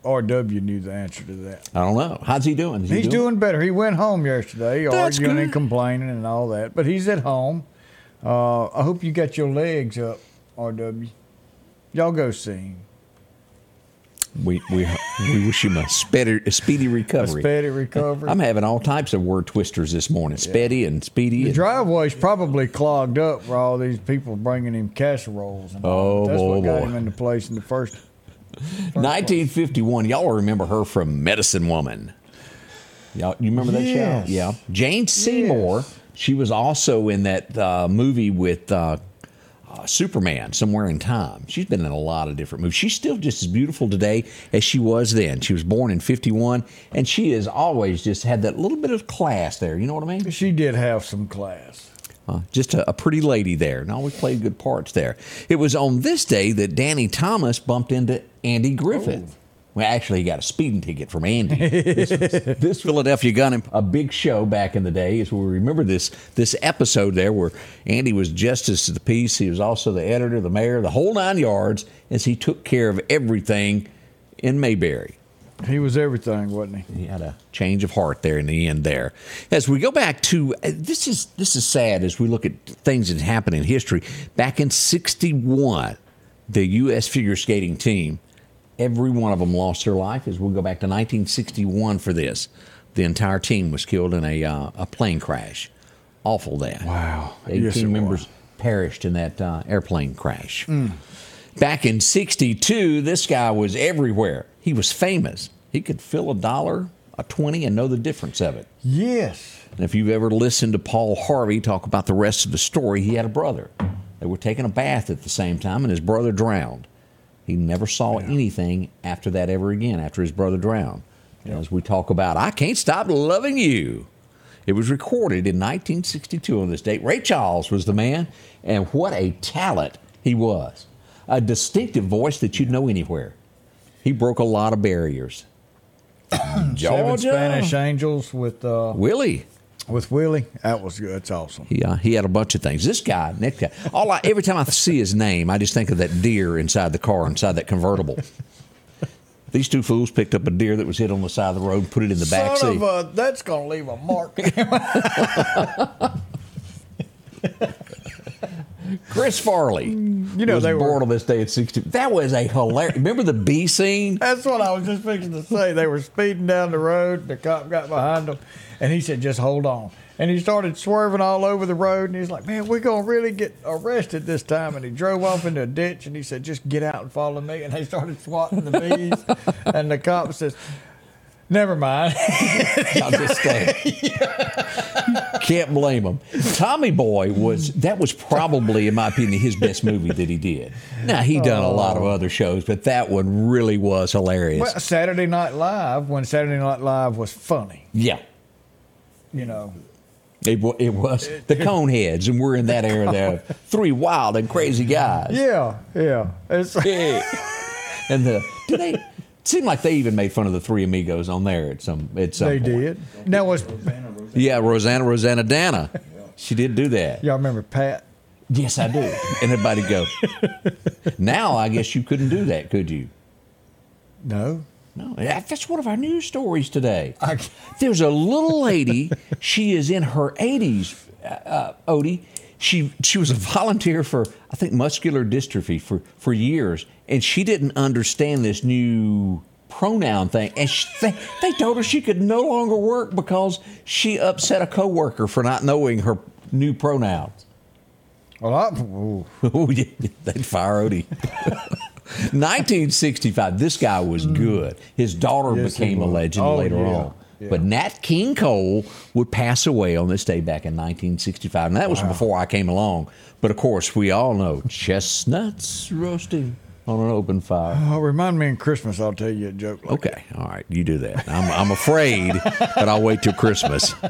B: RW knew the answer to that.
A: I don't know. How's he doing? Is he
B: He's doing better. He went home yesterday,
A: That's
B: arguing
A: good.
B: and complaining and all that, but he's at home. Uh, I hope you got your legs up, RW. Y'all go see him.
A: We we we wish him a speedy, a speedy
B: A
A: recovery.
B: speedy recovery.
A: I'm having all types of word twisters this morning. Speddy and speedy.
B: the
A: and-
B: driveway's probably clogged up for all these people bringing him casseroles. And all.
A: Oh,
B: That's
A: boy,
B: what got
A: boy.
B: him into place in the first.
A: 1951. Y'all remember her from Medicine Woman. Y'all, you remember that
B: Yes.
A: show? Yeah. Jane Seymour. She was also in that uh, movie with uh, uh, Superman, Somewhere in Time. She's been in a lot of different movies. She's still just as beautiful today as she was then. She was born in 51, and she has always just had that little bit of class there. You know what I mean?
B: She did have some class.
A: Uh, just a, a pretty lady there, and always played good parts there. It was on this day that Danny Thomas bumped into Andy Griffith. Well, actually, he got a speeding ticket from Andy. this, this Philadelphia gun him a big show back in the day. As we remember this this episode there, where Andy was justice of the peace. He was also the editor, the mayor, the whole nine yards, as he took care of everything in Mayberry
B: He was everything, wasn't he?
A: he had a change of heart there in the end there. As we go back to uh, this is this is sad as we look at things that happened in history. Back in 61 the us figure skating team every one of them lost their life as we'll go back to 1961 for this. The entire team was killed in a, uh, a plane crash. Awful that
B: Wow.
A: 18
B: Yes,
A: members
B: was.
A: perished in that uh, airplane crash Back in 62, this guy was everywhere. He was famous. He could fill a dollar, a 20, and know the difference of it.
B: Yes.
A: And if you've ever listened to Paul Harvey talk about the rest of the story, he had a brother. They were taking a bath at the same time, and his brother drowned. He never saw anything after that ever again, after his brother drowned. As we talk about, I Can't Stop Loving You. It was recorded in 1962 on this date. Ray Charles was the man, and what a talent he was. A distinctive voice that you'd know anywhere. He broke a lot of barriers.
B: Seven Spanish Angels with uh,
A: Willie.
B: with Willie. That was good. That's awesome.
A: He, uh, he had a bunch of things. This guy, next guy, all I, every time I see his name, I just think of that deer inside the car, inside that convertible. These two fools picked up a deer that was hit on the side of the road and put it in the back
B: Son
A: seat.
B: of a, that's gonna leave a mark.
A: Chris Farley.
B: You know they were.
A: born on this day at 60. That was a hilarious. Remember the bee scene?
B: That's what I was just fixing to say. They were speeding down the road. The cop got behind them, and he said, "Just hold on." And he started swerving all over the road, and he's like, "Man, we're gonna really get arrested this time." And he drove off into a ditch, and he said, "Just get out and follow me." And they started swatting the bees, and the cop says, "Never mind."
A: I'll just stay. Can't blame him. Tommy Boy was that was probably, in my opinion, his best movie that he did. Now he done a lot of oh. other shows, but that one really was hilarious.
B: well, Saturday Night Live, when Saturday Night Live was funny,
A: yeah.
B: you know.
A: It, it was the Coneheads, and we're in that era there. Three wild and crazy guys.
B: Yeah, yeah. It's,
A: Yeah. And the do they seem like they even made fun of the Three Amigos on there at some at some
B: they
A: point.
B: did. Now was
A: Yeah, Roseanne Roseannadanna. She did do that.
B: y'all remember Pat?
A: Yes, I do. And everybody go. now I guess you couldn't do that, could you?
B: No.
A: No, that's one of our news stories today.
B: I-
A: There's a little lady. she is in her 80s, uh, uh, Odie. She she was a volunteer for I think muscular dystrophy for for years, and she didn't understand this new pronoun thing. And she, they, they told her she could no longer work because she upset a coworker for not knowing her new pronouns.
B: Well, I.
A: Oh, yeah, they'd fire Odie. 1965. This guy was good. His daughter
B: Hmm. Yes,
A: became a legend
B: Oh,
A: later
B: yeah,
A: on.
B: yeah.
A: But Nat King Cole would pass away on this day back in 1965, and that was before I came along. But of course, we all know chestnuts roasting on an open fire.
B: Oh, remind me in Christmas, I'll tell you a joke. Like
A: Okay, all right, you do that. I'm, I'm afraid, but I'll wait till Christmas.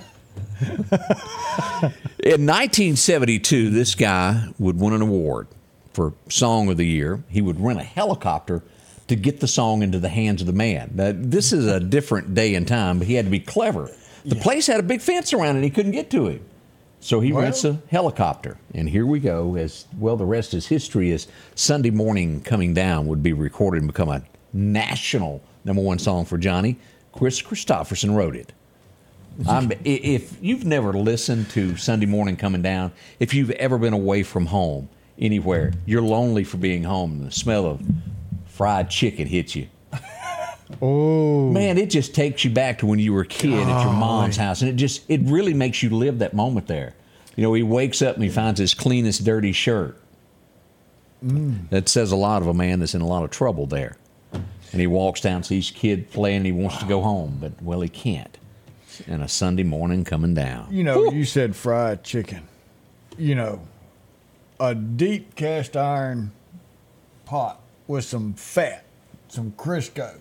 A: In 1972, this guy would win an award for Song of the Year. He would rent a helicopter to get the song into the hands of the man. Now, this is a different day and time, but he had to be clever. The place had a big fence around it, and he couldn't get to him. So he
B: Well-
A: rents a helicopter, and here we go. As well, the rest is history. As Sunday morning coming down would be recorded and become a national number one song for Johnny. Kris Kristofferson wrote it. I'm, if you've never listened to Sunday morning coming down, if you've ever been away from home anywhere, you're lonely for being home, and the smell of fried chicken hits you.
B: Oh,
A: Man, it just takes you back to when you were a kid at your oh, mom's house, and it just it really makes you live that moment there. You know, he wakes up and he finds his cleanest dirty shirt. Mm. That says a lot of a man that's in a lot of trouble there. And he walks down, sees kid playing, he wants to go home, but well, he can't. And a Sunday morning coming down.
B: you know, you said fried chicken. You know, a deep cast iron pot with some fat, some Crisco,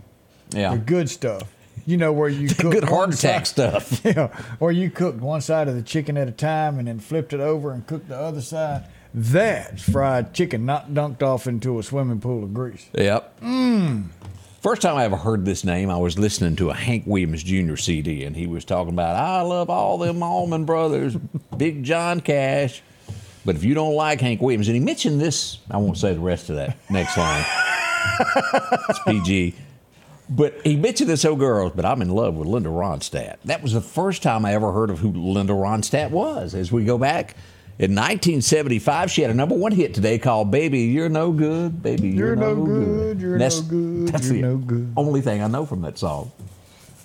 A: Yeah,
B: the good stuff. You know where you cook
A: good heart attack
B: side-
A: stuff.
B: Yeah, or you cooked one side of the chicken at a time and then flipped it over and cooked the other side. That's fried chicken, not dunked off into a swimming pool of grease.
A: Yep. Mmm. First time I ever heard this name, I was listening to a Hank Williams Jr. CD, and he was talking about, I love all them Allman Brothers, Big John Cash. But if you don't like Hank Williams, and he mentioned this, I won't say the rest of that next line. it's PG. But he mentioned this old girl, but I'm in love with Linda Ronstadt. That was the first time I ever heard of who Linda Ronstadt was. As we go back, in 1975, she had a number one hit today called "Baby You're No Good." Baby, you're,
B: You're no good, you're
A: That's-
B: no good,
A: That's
B: you're
A: the
B: no good.
A: only thing I know from that song.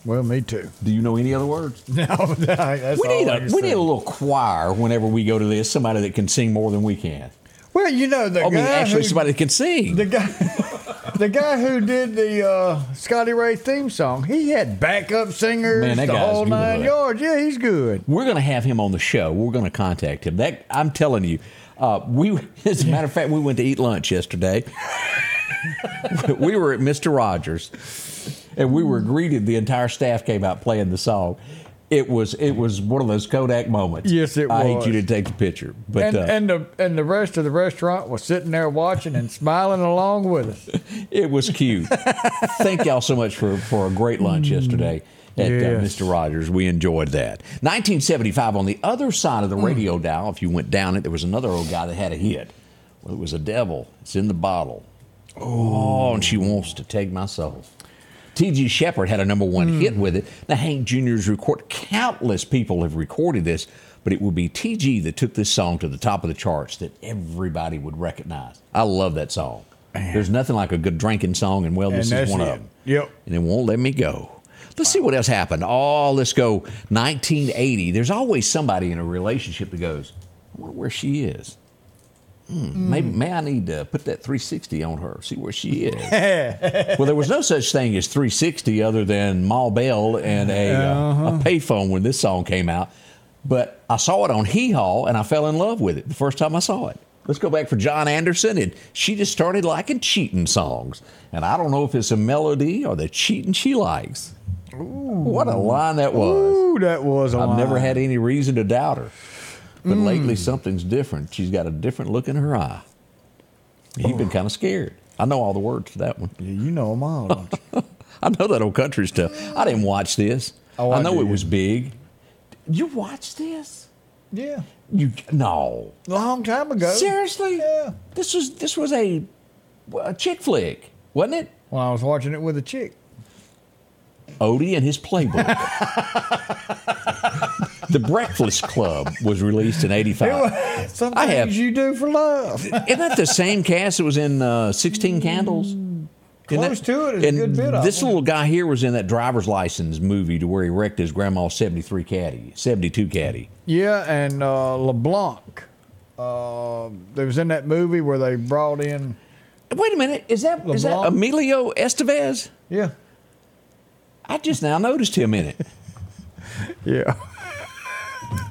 B: Well, me too.
A: Do you know any other words?
B: No, that's
A: we need a we need a little choir whenever we go to this. Somebody that can sing more than we can.
B: Well, you know the oh,
A: I mean, actually,
B: who,
A: somebody that can sing.
B: the guy, the guy who did the uh, Scotty Ray theme song, he had backup singers,
A: Man, that
B: the
A: guy's
B: whole
A: good.
B: nine yards. Yeah, he's good.
A: We're going to have him on the show. We're going to contact him. That I'm telling you. Uh, we, as a matter of fact, we went to eat lunch yesterday. we were at Mister Rogers, and we were greeted. The entire staff came out playing the song. It was it was one of those Kodak moments.
B: Yes, it was
A: I hate you to take the picture, but
B: and
A: uh,
B: and the and the rest of the restaurant was sitting there watching and smiling along with us.
A: It was cute. Thank y'all so much for, for a great lunch yesterday at uh, Mr. Rogers. We enjoyed that. 1975, on the other side of the radio dial, if you went down it, there was another old guy that had a hit. Well, it was a devil. It's in the bottle. Oh, and she wants to take my soul. T.G. Sheppard had a number one hit with it. Now, Hank Jr.'s record, countless people have recorded this, but it would be T.G. that took this song to the top of the charts that everybody would recognize. I love that song. There's nothing like a good drinking song, and well, this
B: And
A: is one
B: it.
A: of them.
B: Yep.
A: And it won't let me go. Let's see what else happened. Oh, let's go 1980. There's always somebody in a relationship that goes, I wonder where she is. Hmm, Maybe may I need to put that 360 on her, see where she is. well, there was no such thing as 360 other than Ma Bell and a, uh, a payphone when this song came out. But I saw it on Hee Haw and I fell in love with it the first time I saw it. Let's go back for John Anderson, and she just started liking cheating songs. And I don't know if it's a melody or the cheating she likes. What a line that was.
B: Ooh, that was a
A: I've never had any reason to doubt her. But lately, hmm. something's different. She's got a different look in her eye. He's been oh. kind of scared. I know all the words to that one.
B: Yeah, you know them all. Don't you?
A: I know that old country stuff. I didn't watch this.
B: Oh,
A: I
B: I
A: know it was big. You watched this?
B: yeah,
A: You no.
B: a long time ago.
A: Seriously?
B: Yeah.
A: This was this was a, a chick flick, wasn't it?
B: When I was watching it with a chick.
A: Odie and his playbook. the Breakfast Club was released in '85.
B: Some
A: I
B: things
A: have-
B: you do for love.
A: Isn't that the same cast that was in uh, 16 Candles? Isn't
B: Close to it is a good bit of
A: This little guy here was in that driver's license movie to where he wrecked his grandma's 73 caddy, 72 caddy.
B: Yeah, and uh, LeBlanc. Uh, they was in that movie where they brought in.
A: Wait a minute, is that is that
B: LeBlanc?
A: Emilio Estevez?
B: Yeah,
A: I just now noticed him in it.
B: yeah.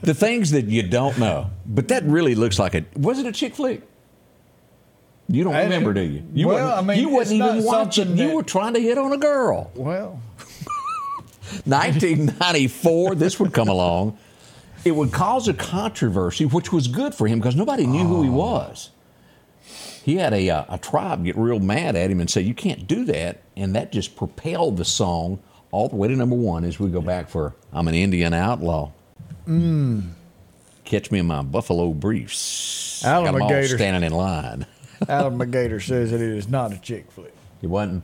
A: The things that you don't know, but that really looks like it. was it a chick flick? You don't
B: I-
A: remember, do you? You
B: well, I mean,
A: you wasn't even watching.
B: something
A: You were trying to hit on a girl.
B: Well,
A: 1994, this would come along. It would cause a controversy, which was good for him because nobody knew who he was. he had a, uh, a tribe get real mad at him and say, You can't do that. And that just propelled the song all the way to number one as we go back for I'm an Indian outlaw.
B: Mm.
A: Catch me in my buffalo briefs. Got 'em all
B: Alligator.
A: standing in line.
B: Alan McGator says that it is not a chick flick.
A: It wasn't.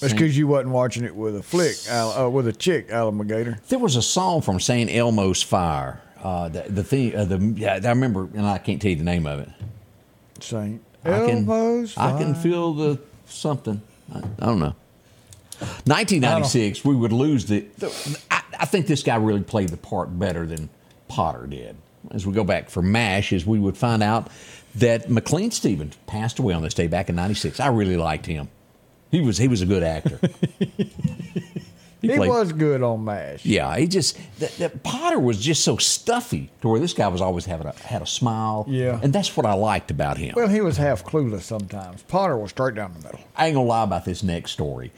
B: That's because you wasn't watching it with a flick, Al, uh, with a chick, Alan McGator.
A: There was a song from St. Elmo's Fire. Uh, the the thing, uh, the yeah, I remember, and I can't tell you the name of it.
B: Saint
A: I can,
B: Elmo's
A: I can feel the something. I, I don't know. 1996, we would lose the. the I, think this guy really played the part better than Potter did. As we go back for MASH, as we would find out that McLean Stevenson passed away on this day back in '96. I really liked him. He was he was a good actor.
B: He
A: played-
B: was good on MASH.
A: Yeah, he just that, that Potter was just so stuffy to where this guy was always having a had a smile.
B: Yeah.
A: and that's what I liked about him.
B: Well, he was half clueless sometimes. Potter was straight down the middle.
A: I ain't gonna lie about this next story.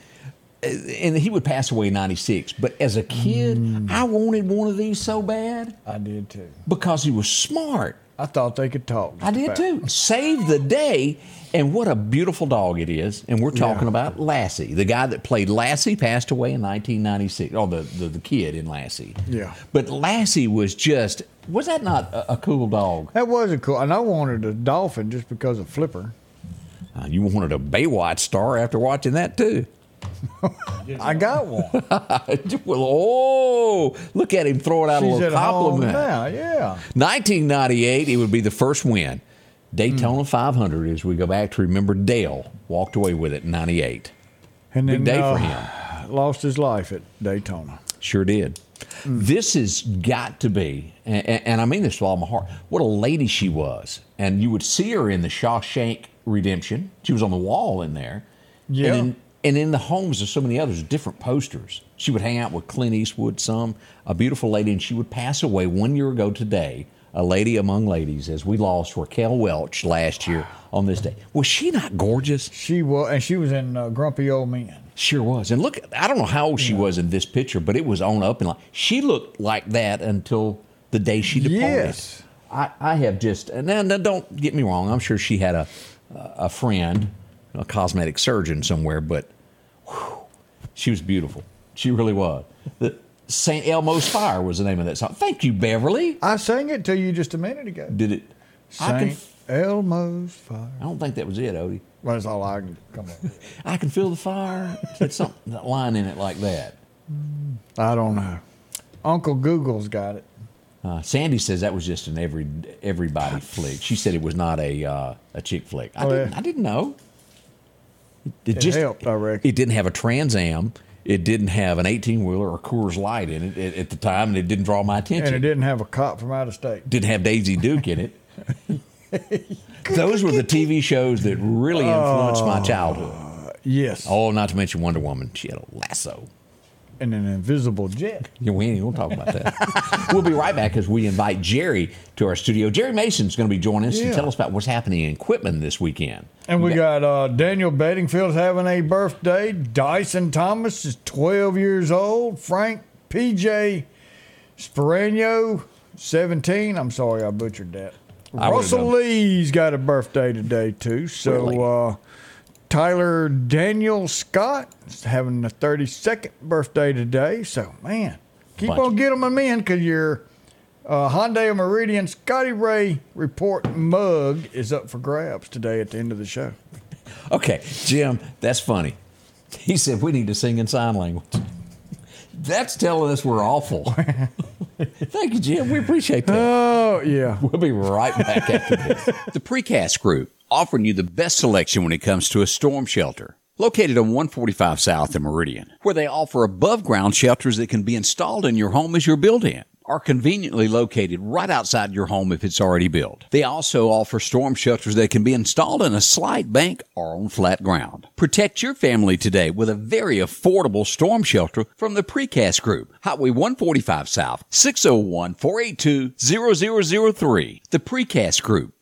A: Uh, And he would pass away in '96. But as a kid,
B: Mm.
A: I wanted one of these so bad
B: I did too.
A: because he was smart.
B: I thought they could talk.
A: I did
B: about-
A: too. save the day, and what a beautiful dog it is. And we're talking
B: Yeah.
A: about Lassie, the guy that played Lassie, passed away in 1996. Oh, the the, the kid in Lassie.
B: Yeah.
A: But Lassie was just was that not a, a cool dog?
B: That was a cool. And I wanted a dolphin just because of Flipper.
A: Uh, you wanted a Baywatch star after watching that too.
B: I got one.
A: well, oh, look at him throwing out a little compliment.
B: now. Yeah.
A: 1998, it would be the first win. Daytona 500, as we go back to remember Dale walked away with it in 98.
B: And
A: Big
B: then,
A: day
B: uh,
A: for him.
B: Lost his life at Daytona.
A: Sure did.
B: Hmm.
A: This has got to be, and, and I mean this with all my heart, what a lady she was. And you would see her in the Shawshank Redemption. She was on the wall in there.
B: Yeah.
A: And and in the homes of so many others, different posters. She would hang out with Clint Eastwood, some, a beautiful lady, and she would pass away one year ago today, a lady among ladies, as we lost Raquel Welch last year on this day. Was she not gorgeous?
B: She was, and she was in uh, Grumpy Old Men.
A: Sure was. And look, I don't know how old she was in this picture, but it was on up and like she looked like that until the day she departed.
B: Yes.
A: I, I have just and now, now don't get me wrong. I'm sure she had a a friend, a cosmetic surgeon somewhere, but whew, she was beautiful. She really was. The St. Elmo's Fire was the name of that song. Thank you, Beverly.
B: I sang it to you just a minute ago.
A: Did it? I can.
B: Saint Elmo's fire.
A: I don't think that was it, Odie.
B: Well, that's all I can come up with.
A: I can feel the fire. It's something that line in it like that.
B: I don't know. Uncle Google's got it.
A: Uh, Sandy says that was just an every everybody flick. She said it was not a uh, a chick flick. I
B: Oh,
A: didn't.
B: yeah.
A: I didn't know. It,
B: It
A: just
B: helped, I reckon.
A: It didn't have a Trans Am. It didn't have an eighteen wheeler or Coors Light in it at, at the time, and it didn't draw my attention.
B: And it didn't have a cop from out of state.
A: Didn't have Daisy Duke in it. Those were the TV shows that really influenced my uh, childhood.
B: Yes.
A: Oh, not to mention Wonder Woman. She had a lasso.
B: And an invisible jet.
A: Yeah, we ain't even gonna talk about that. we'll be right back as we invite Jerry to our studio. Jerry Mason's going to be joining us to
B: Yeah.
A: tell us about what's happening in Quitman this weekend.
B: And we got uh, Daniel Bedingfield's having a birthday. Dyson Thomas is 12 years old. Frank PJ Sperano, 17. I'm sorry I butchered that.
A: I
B: Russell. Lee's got a birthday today, too. So
A: Really?
B: uh, Tyler Daniel Scott is having a 32nd birthday today. So, man, keep
A: Bunch.
B: on getting them in because your uh, Hyundai Meridian Scotty Ray Report mug is up for grabs today at the end of the show.
A: Okay, Jim, that's funny. He said we need to sing in sign language. That's telling us we're awful. Thank you, Jim. We appreciate that.
B: Oh, yeah.
A: We'll be right back after this. The Precast Group, offering you the best selection when it comes to a storm shelter. Located on 145 South in Meridian, where they offer above ground shelters that can be installed in your home as you're building, are conveniently located right outside your home if it's already built. They also offer storm shelters that can be installed in a slight bank or on flat ground. Protect your family today with a very affordable storm shelter from the Precast Group, Highway 145 South, 601 482 0003. The Precast Group.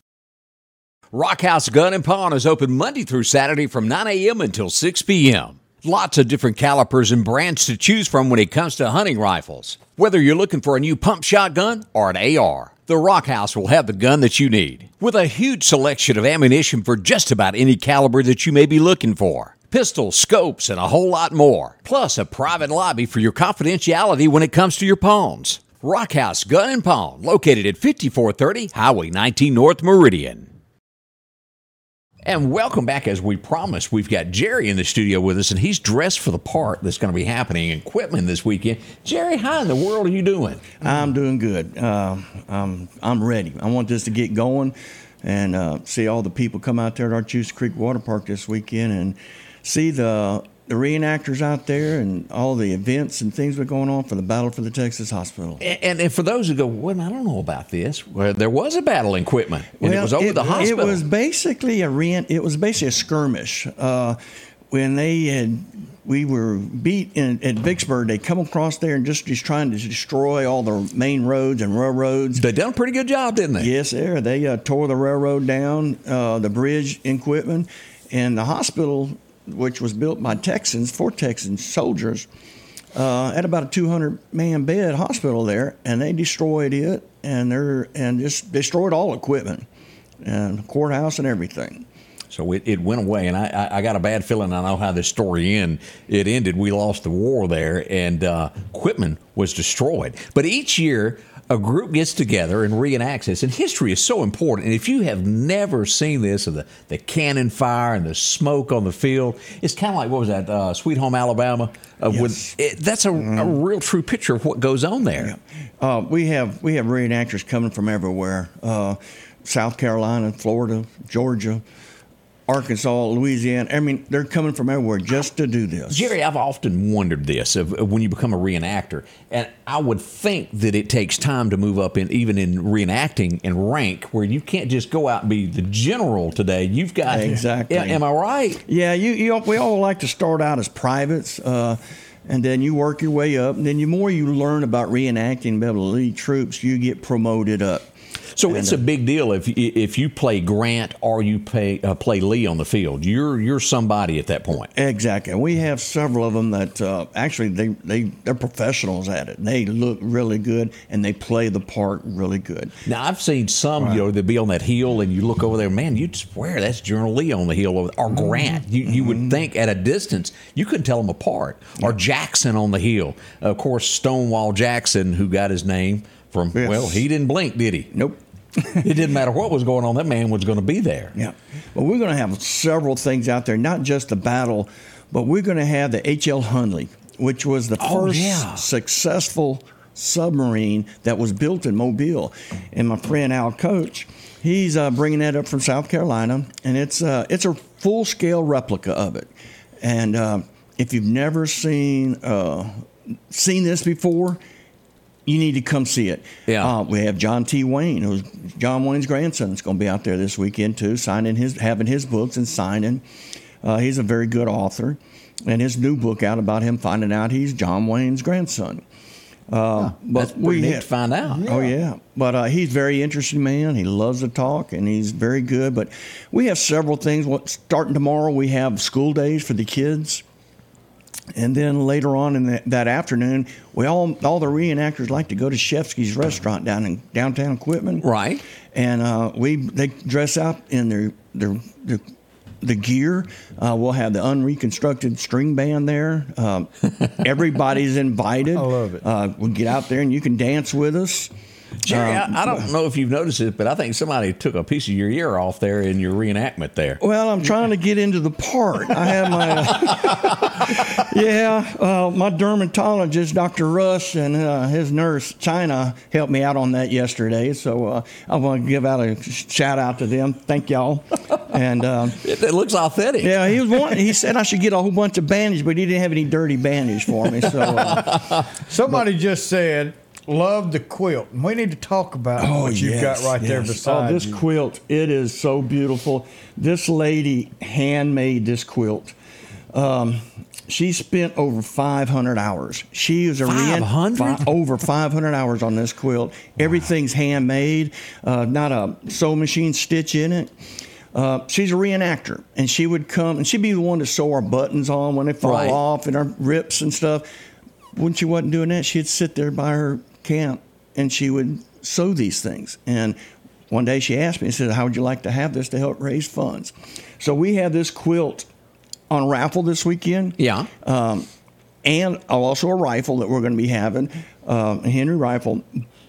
A: Rockhouse Gun and Pawn is open Monday through Saturday from 9 a.m. until 6 p.m. Lots of different calipers and brands to choose from when it comes to hunting rifles. Whether you're looking for a new pump shotgun or an AR, the Rock House will have the gun that you need. With a huge selection of ammunition for just about any caliber that you may be looking for. Pistols, scopes, and a whole lot more. Plus a private lobby for your confidentiality when it comes to your pawns. Rock House Gun and Pawn, located at 5430 Highway 19 North Meridian. And welcome back. As we promised, we've got Jerry in the studio with us, and he's dressed for the part that's going to be happening in Quitman this weekend. Jerry, how in the world are you doing?
I: I'm doing good. Uh, I'm, I'm ready. I want this to get going and uh, see all the people come out there at Archusa Creek Water Park this weekend and see the the reenactors out there and all the events and things were going on for the Battle for the Texas Hospital.
A: And, and, and for those who go, well, I don't know about this. Well, there was a battle in Quitman, and it was over
I: it,
A: the hospital.
I: It was basically a re- It was basically a skirmish. Uh, when they had, we were beat in, at Vicksburg. They come across there and just, just trying to destroy all the main roads and railroads.
A: They done a pretty good job, didn't they?
I: Yes, sir. They uh, tore the railroad down, uh, the bridge in Quitman, and the hospital which was built by Texans for Texan soldiers, uh, at about a 200 man bed hospital there, and they destroyed it and they're and just destroyed all equipment and courthouse and everything.
A: So it, it went away, and I, I got a bad feeling. I know how this story end. It ended. We lost the war there, and uh, Quitman was destroyed. But each year, a group gets together and reenacts this. And history is so important. And if you have never seen this, of the, the cannon fire and the smoke on the field, it's kind of like what was that, uh, Sweet Home Alabama? Uh,
I: Yes.
A: with, it, that's a, a
I: Mm-hmm.
A: real true picture of what goes on there.
I: Uh, we have we have reenactors coming from everywhere: uh, South Carolina, Florida, Georgia, Arkansas, Louisiana. I mean, they're coming from everywhere just to do this.
A: Jerry, I've often wondered this of, of when you become a reenactor, and I would think that it takes time to move up in even in reenacting and rank, where you can't just go out and be the general today. You've got
I: Exactly.
A: Yeah, am I right?
I: Yeah, you, you we all like to start out as privates, uh, and then you work your way up. And then the more you learn about reenacting, and be able to lead troops, you get promoted up.
A: So it's
I: uh,
A: a big deal if if you play Grant or you play uh, play Lee on the field. You're you're somebody at that point.
I: Exactly. We have several of them that uh, actually they they they're professionals at it. They look really good and they play the part really good.
A: Now I've seen some, you know, that be on that hill, and you look over there, man, you'd swear that's General Lee on the hill, over, or
I: Mm-hmm.
A: Grant. You you would think at a distance you couldn't tell them apart. Or Jackson on the hill, of course, Stonewall Jackson, who got his name from.
I: Yes.
A: Well, he didn't blink, did he?
I: Nope.
A: It didn't matter what was going on. That man was going to be there.
I: Yeah. Well, we're going to have several things out there, not just the battle, but we're going to have the H.L. Hunley, which was the
A: Oh,
I: first
A: yeah.
I: successful submarine that was built in Mobile. And my friend Al Coach, he's uh, bringing that up from South Carolina, and it's uh, it's a full scale replica of it. And uh, if you've never seen uh, seen this before, you need to come see it.
A: Yeah.
I: Uh, we have John T. Wayne, who's John Wayne's grandson, is going to be out there this weekend too, signing his, having his books and signing. Uh, he's a very good author, and his new book out about him finding out he's John Wayne's grandson. Uh, but
A: That's pretty neat to find out.
I: Oh yeah, but uh, he's a very interesting man. He loves to talk, and he's very good. But we have several things. What starting tomorrow, we have school days for the kids. And then later on in that, that afternoon, we all all the reenactors like to go to Shevsky's restaurant down in downtown Quitman.
A: Right.
I: And uh, we they dress up in their their, their the gear. Uh, we'll have the unreconstructed string band there. Um, everybody's invited.
B: I love it.
I: Uh, we'll get out there and you can dance with us.
A: Jerry,
I: Um,
A: I, I don't know if you've noticed it, but I think somebody took a piece of your ear off there in your reenactment there.
I: Well, I'm trying to get into the part. I have my, yeah, uh, my dermatologist, Dr. Russ, and uh, his nurse, China, helped me out on that yesterday. So uh, I want to give out a shout out to them. Thank y'all. And um,
A: It, it looks authentic.
I: yeah, he was one. He said I should get a whole bunch of bandage, but he didn't have any dirty bandage for me. So uh,
B: Somebody just said, "Love the quilt." We need to talk about what you've
I: Oh, yes,
B: got right there
I: yes.
B: beside
I: Oh, this
B: you.
I: quilt, it is so beautiful. This lady handmade this quilt. Um, she spent over 500 hours. She is a reen-
A: 500?
I: fi- over 500 hours on this quilt. Everything's handmade, uh, not a sewing machine stitch in it. Uh, she's a reenactor, and she would come and she'd be the one to sew our buttons on when they fall
A: Right.
I: off and our rips and stuff. When she wasn't doing that, she'd sit there by her camp and she would sew these things. And one day she asked me, she said, How would you like to have this to help raise funds? So we have this quilt on raffle this weekend.
A: Yeah.
I: Um, and also a rifle that we're going to be having, uh, a Henry rifle.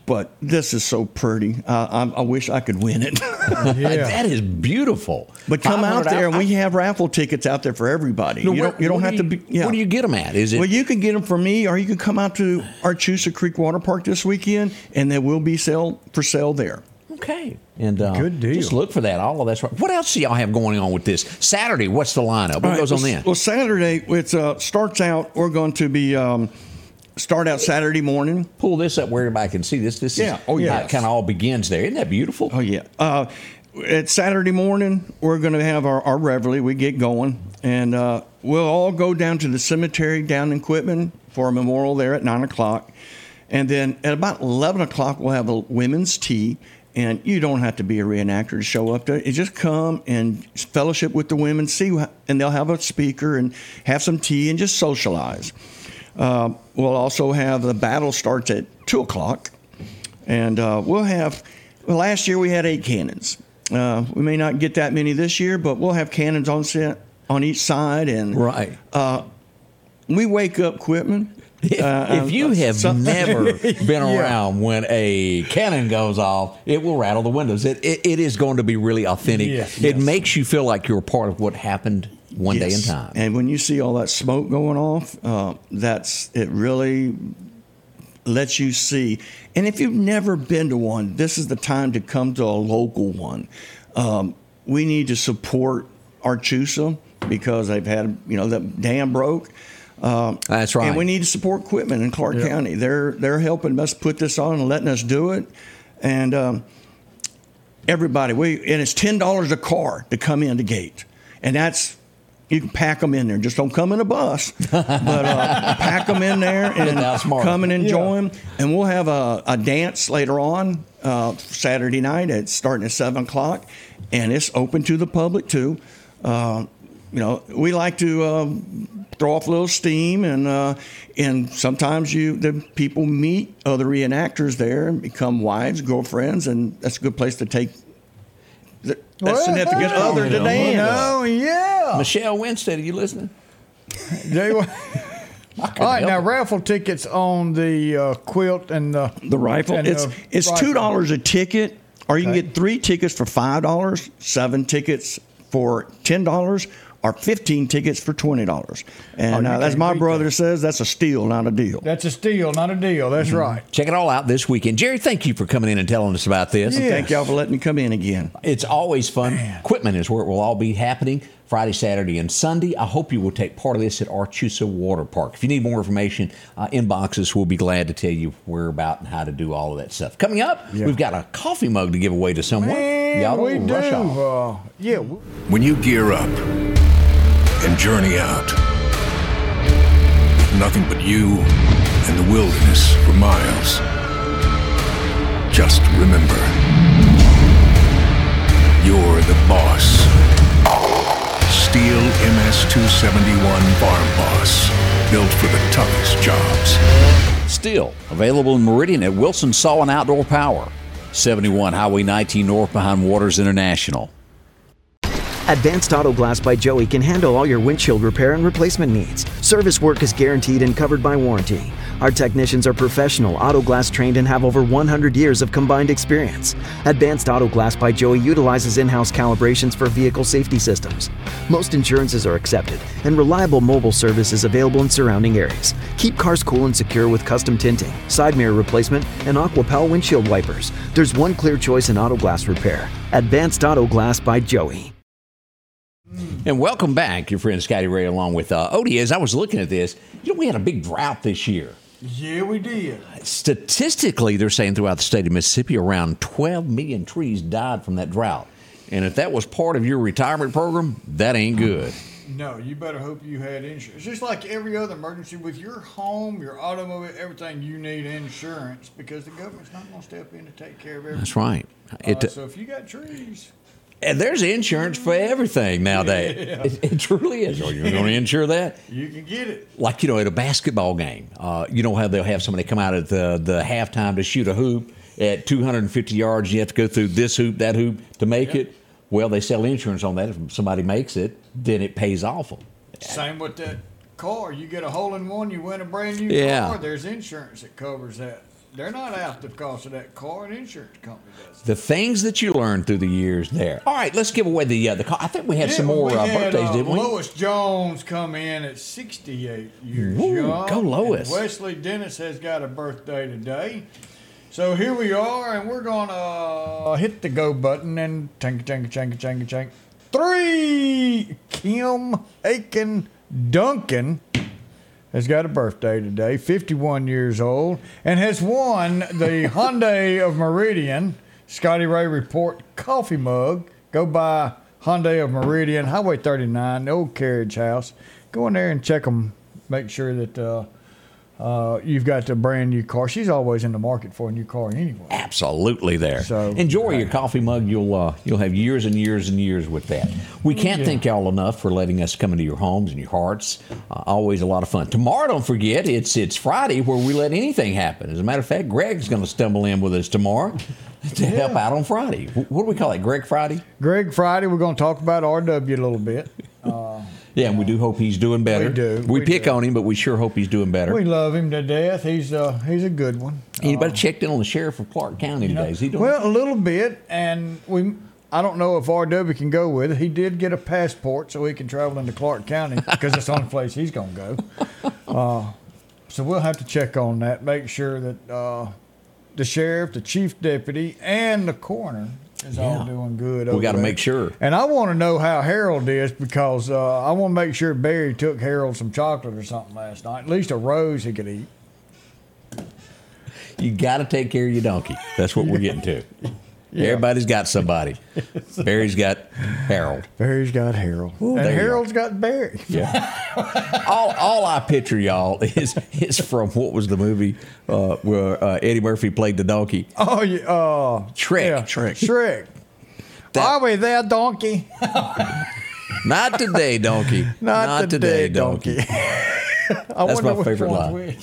I: But this is so pretty. Uh, I, I wish I could win it.
A: That is beautiful.
I: but come out
A: 500
I: there, and
A: I-
I: we have raffle tickets out there for everybody.
A: No,
I: you
A: where-
I: don't, you don't have
A: do
I: to be. Yeah.
A: Where do you get them at? Is it?
I: Well, you can get them from me, or you can come out to Archusa Creek Water Park this weekend, and they will be sale for sale there.
A: Okay. And uh,
B: Good deal.
A: Just look for that. All of that's right. What else do y'all have going on with this Saturday? What's the lineup? What
I: All right,
A: goes on
I: well,
A: then?
I: Well, Saturday it uh, starts out. We're going to be um, start out Saturday morning.
A: Pull this up where everybody can see this. This
I: Yeah.
A: is
I: Oh,
A: how
I: yes.
A: it kind of all begins there. Isn't that beautiful?
I: Oh yeah. Uh, at Saturday morning, we're going to have our, our reveille. We get going, and uh, we'll all go down to the cemetery down in Quitman for a memorial there at nine o'clock, and then at about eleven o'clock we'll have a women's tea. And you don't have to be a reenactor to show up there. You just come and fellowship with the women, see, and they'll have a speaker and have some tea and just socialize. Uh, we'll also have the battle starts at two o'clock, and uh, we'll have. Well, last year we had eight cannons. Uh, we may not get that many this year, but we'll have cannons on set on each side, and
A: Right.
I: we wake up Quitman.
A: If,
I: Uh,
A: if you
I: uh,
A: have
I: some-
A: never been around when a cannon goes off, it will rattle the windows. It, it, it is going to be really authentic.
B: Yes,
A: it
B: yes.
A: makes you feel like you're a part of what happened one day in time.
I: And when you see all that smoke going off, uh, that's it. Really lets you see. And if you've never been to one, this is the time to come to a local one. Um, we need to support Archusa because they've had you know the dam broke. Um,
A: That's right.
I: And we need to support Quitman in Clark
B: Yeah.
I: County. They're they're helping us put this on and letting us do it. And um, everybody, we and it's ten dollars a car to come in the gate, and that's you can pack them in there. Just don't come in a bus, but uh, pack them in there and come and enjoy them. And we'll have a, a dance later on uh, Saturday night. It's starting at seven o'clock, and it's open to the public too. Uh, you know, we like to um, throw off a little steam, and uh, and sometimes you the people meet other reenactors there and become wives, girlfriends, and that's a good place to take the, that
B: Well,
I: significant
B: hey,
I: other
A: you
I: to
A: know,
I: dance.
B: You know, yeah.
A: Michelle Winstead, are you listening?
B: They were- All right, now
A: it.
B: raffle tickets on the uh, quilt and the
I: The rifle.
B: and
I: It's
B: the
I: it's
B: rifle.
I: two dollars a ticket, or you can get three tickets for five dollars, seven tickets for ten dollars, or fifteen tickets for twenty dollars. And
B: Oh,
I: uh, as my brother
B: that.
I: says, that's a steal, not a deal.
B: That's a steal, not a deal. That's right.
A: Check it all out this weekend. Jerry, thank you for coming in and telling us about this.
B: Yeah.
I: Thank y'all for letting me come in again.
A: It's always fun. Quitman is where it will all be happening Friday, Saturday, and Sunday. I hope you will take part of this at Archusa Water Park. If you need more information, uh, inbox us. We'll be glad to tell you where about and how to do all of that stuff. Coming up,
B: Yeah.
A: we've got a coffee mug to give away to someone.
B: Man,
A: Y'all
B: we
A: don't
B: do.
A: rush off.
B: Uh, yeah.
J: When you gear up and journey out, nothing but you and the wilderness for miles, just remember you're the boss. Stihl MS 271 Farm Boss, built for the toughest jobs.
A: Stihl, available in Meridian at Wilson Saw and Outdoor Power. 71 Highway 19 North behind Waters International.
K: Advanced Auto Glass by Joey can handle all your windshield repair and replacement needs. Service work is guaranteed and covered by warranty. Our technicians are professional, auto glass trained, and have over 100 years of combined experience. Advanced Auto Glass by Joey utilizes in house calibrations for vehicle safety systems. Most insurances are accepted, and reliable mobile service is available in surrounding areas. Keep cars cool and secure with custom tinting, side mirror replacement, and Aquapel windshield wipers. There's one clear choice in auto glass repair Advanced Auto Glass by Joey.
A: And welcome back, your friend Scotty Ray, along with uh, Odie. As I was looking at this, you know, we had a big drought this year.
B: Yeah, we did.
A: Statistically, they're saying throughout the state of Mississippi, around 12 million trees died from that drought. And if that was part of your retirement program, that ain't good.
B: No, you better hope you had insurance. Just like every other emergency with your home, your automobile, everything, you need insurance because the government's not going to step in to take care of everything.
A: That's right.
B: Uh,
A: It,
B: so if you got trees,
A: And there's insurance for everything nowadays. It, it truly is. Are you going to insure that?
B: You can get it.
A: Like, you know, at a basketball game, uh, you know how they'll have somebody come out at the, the halftime to shoot a hoop at 250 yards. You have to go through this hoop, that hoop to make it. Well, they sell insurance on that. If somebody makes it, then it pays off them.
B: Same with that car. You get a hole in one, you win a brand new
A: Yeah.
B: car. There's insurance that covers that. They're not out the cost of that car. An insurance company does.
A: The things that you learn through the years there. All right, let's give away the uh, the. co- I think we had some more uh,
B: had,
A: birthdays,
B: uh,
A: didn't we?
B: Lois Jones come in at 68 years
A: Ooh,
B: young.
A: go Lois.
B: And Wesley Dennis has got a birthday today. So here we are, and we're gonna uh, hit the go button and chank, chank, chank, chank, chank. Three. Kim Aiken Duncan has got a birthday today, 51 years old, and has won the Hyundai of Meridian Scotty Ray Report coffee mug. Go by Hyundai of Meridian, Highway 39, the old carriage house. Go in there and check them. Make sure that uh, uh, you've got the brand new car. She's always in the market for a new car anyway.
A: Absolutely there.
B: So-
A: enjoy your coffee mug. You'll uh, you'll have years and years and years with that. We can't
B: Yeah.
A: thank y'all enough for letting us come into your homes and your hearts. Uh, always a lot of fun. Tomorrow, don't forget, it's it's Friday where we let anything happen. As a matter of fact, Greg's going to stumble in with us tomorrow to help out on Friday. What do we call it? Greg Friday.
B: Greg Friday, we're going to talk about RW a little bit. Uh,
A: Yeah, and we do hope he's doing better.
B: We do,
A: We,
B: we
A: pick
B: do.
A: on him, but we sure hope he's doing better.
B: we love him to death. He's uh, he's a good one.
A: Anybody checked in on the sheriff of Clarke County today? Is he doing?
B: Well, a little bit, and we. I don't know if RW can go with it. He did get a passport, so he can travel into Clarke County because it's the only place he's going to go. Uh, so we'll have to check on that. Make sure that uh, the sheriff, the chief deputy, and the coroner is all doing good.
A: We got to make sure.
B: And I want to know how Harold is because uh, I want to make sure Barry took Harold some chocolate or something last night. At least a rose he could eat.
A: You got to take care of your donkey. That's what we're getting to. Everybody's got somebody. Barry's got Harold.
B: Barry's got Harold, and
A: there you go.
B: Harold's got Barry.
A: Yeah. all, all I picture, y'all, is is from what was the movie uh, where uh, Eddie Murphy played the donkey?
B: Oh, yeah. Uh,
A: Shrek.
B: yeah.
I: Shrek.
B: Shrek. Are we there, donkey?
A: Not today, donkey.
B: Not, today, donkey. I
A: That's my favorite line.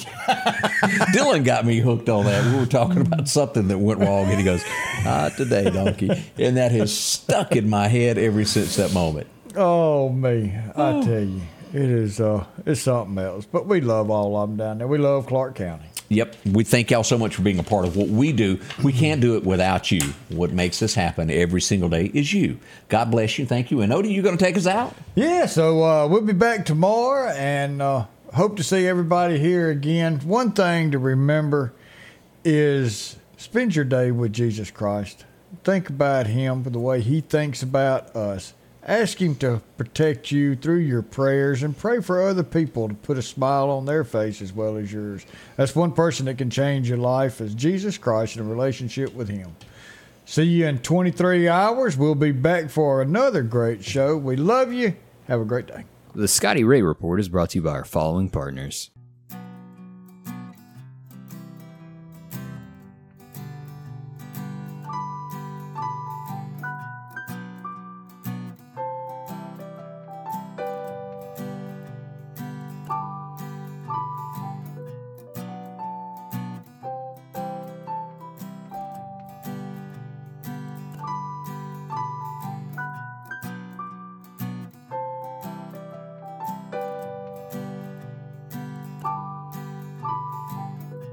A: Dylan got me hooked on that. We were talking about something that went wrong, and he goes, "Not today, donkey," and that has stuck in my head ever since that moment.
B: Oh me, I tell you, it is. Uh, it's something else. But we love all of them down there. We love Clarke County.
A: Yep. We thank y'all so much for being a part of what we do. We can't do it without you. What makes this happen every single day is you. God bless you. Thank you. And Odie, you going to take us out?
B: Yeah, so uh, we'll be back tomorrow and uh, hope to see everybody here again. One thing to remember is spend your day with Jesus Christ. Think about Him for the way He thinks about us. Ask Him to protect you through your prayers and pray for other people to put a smile on their face as well as yours. That's one person that can change your life is Jesus Christ and a relationship with Him. See you in 23 hours. We'll be back for another great show. We love you. Have a great day.
G: The Scotty Ray Report is brought to you by our following partners.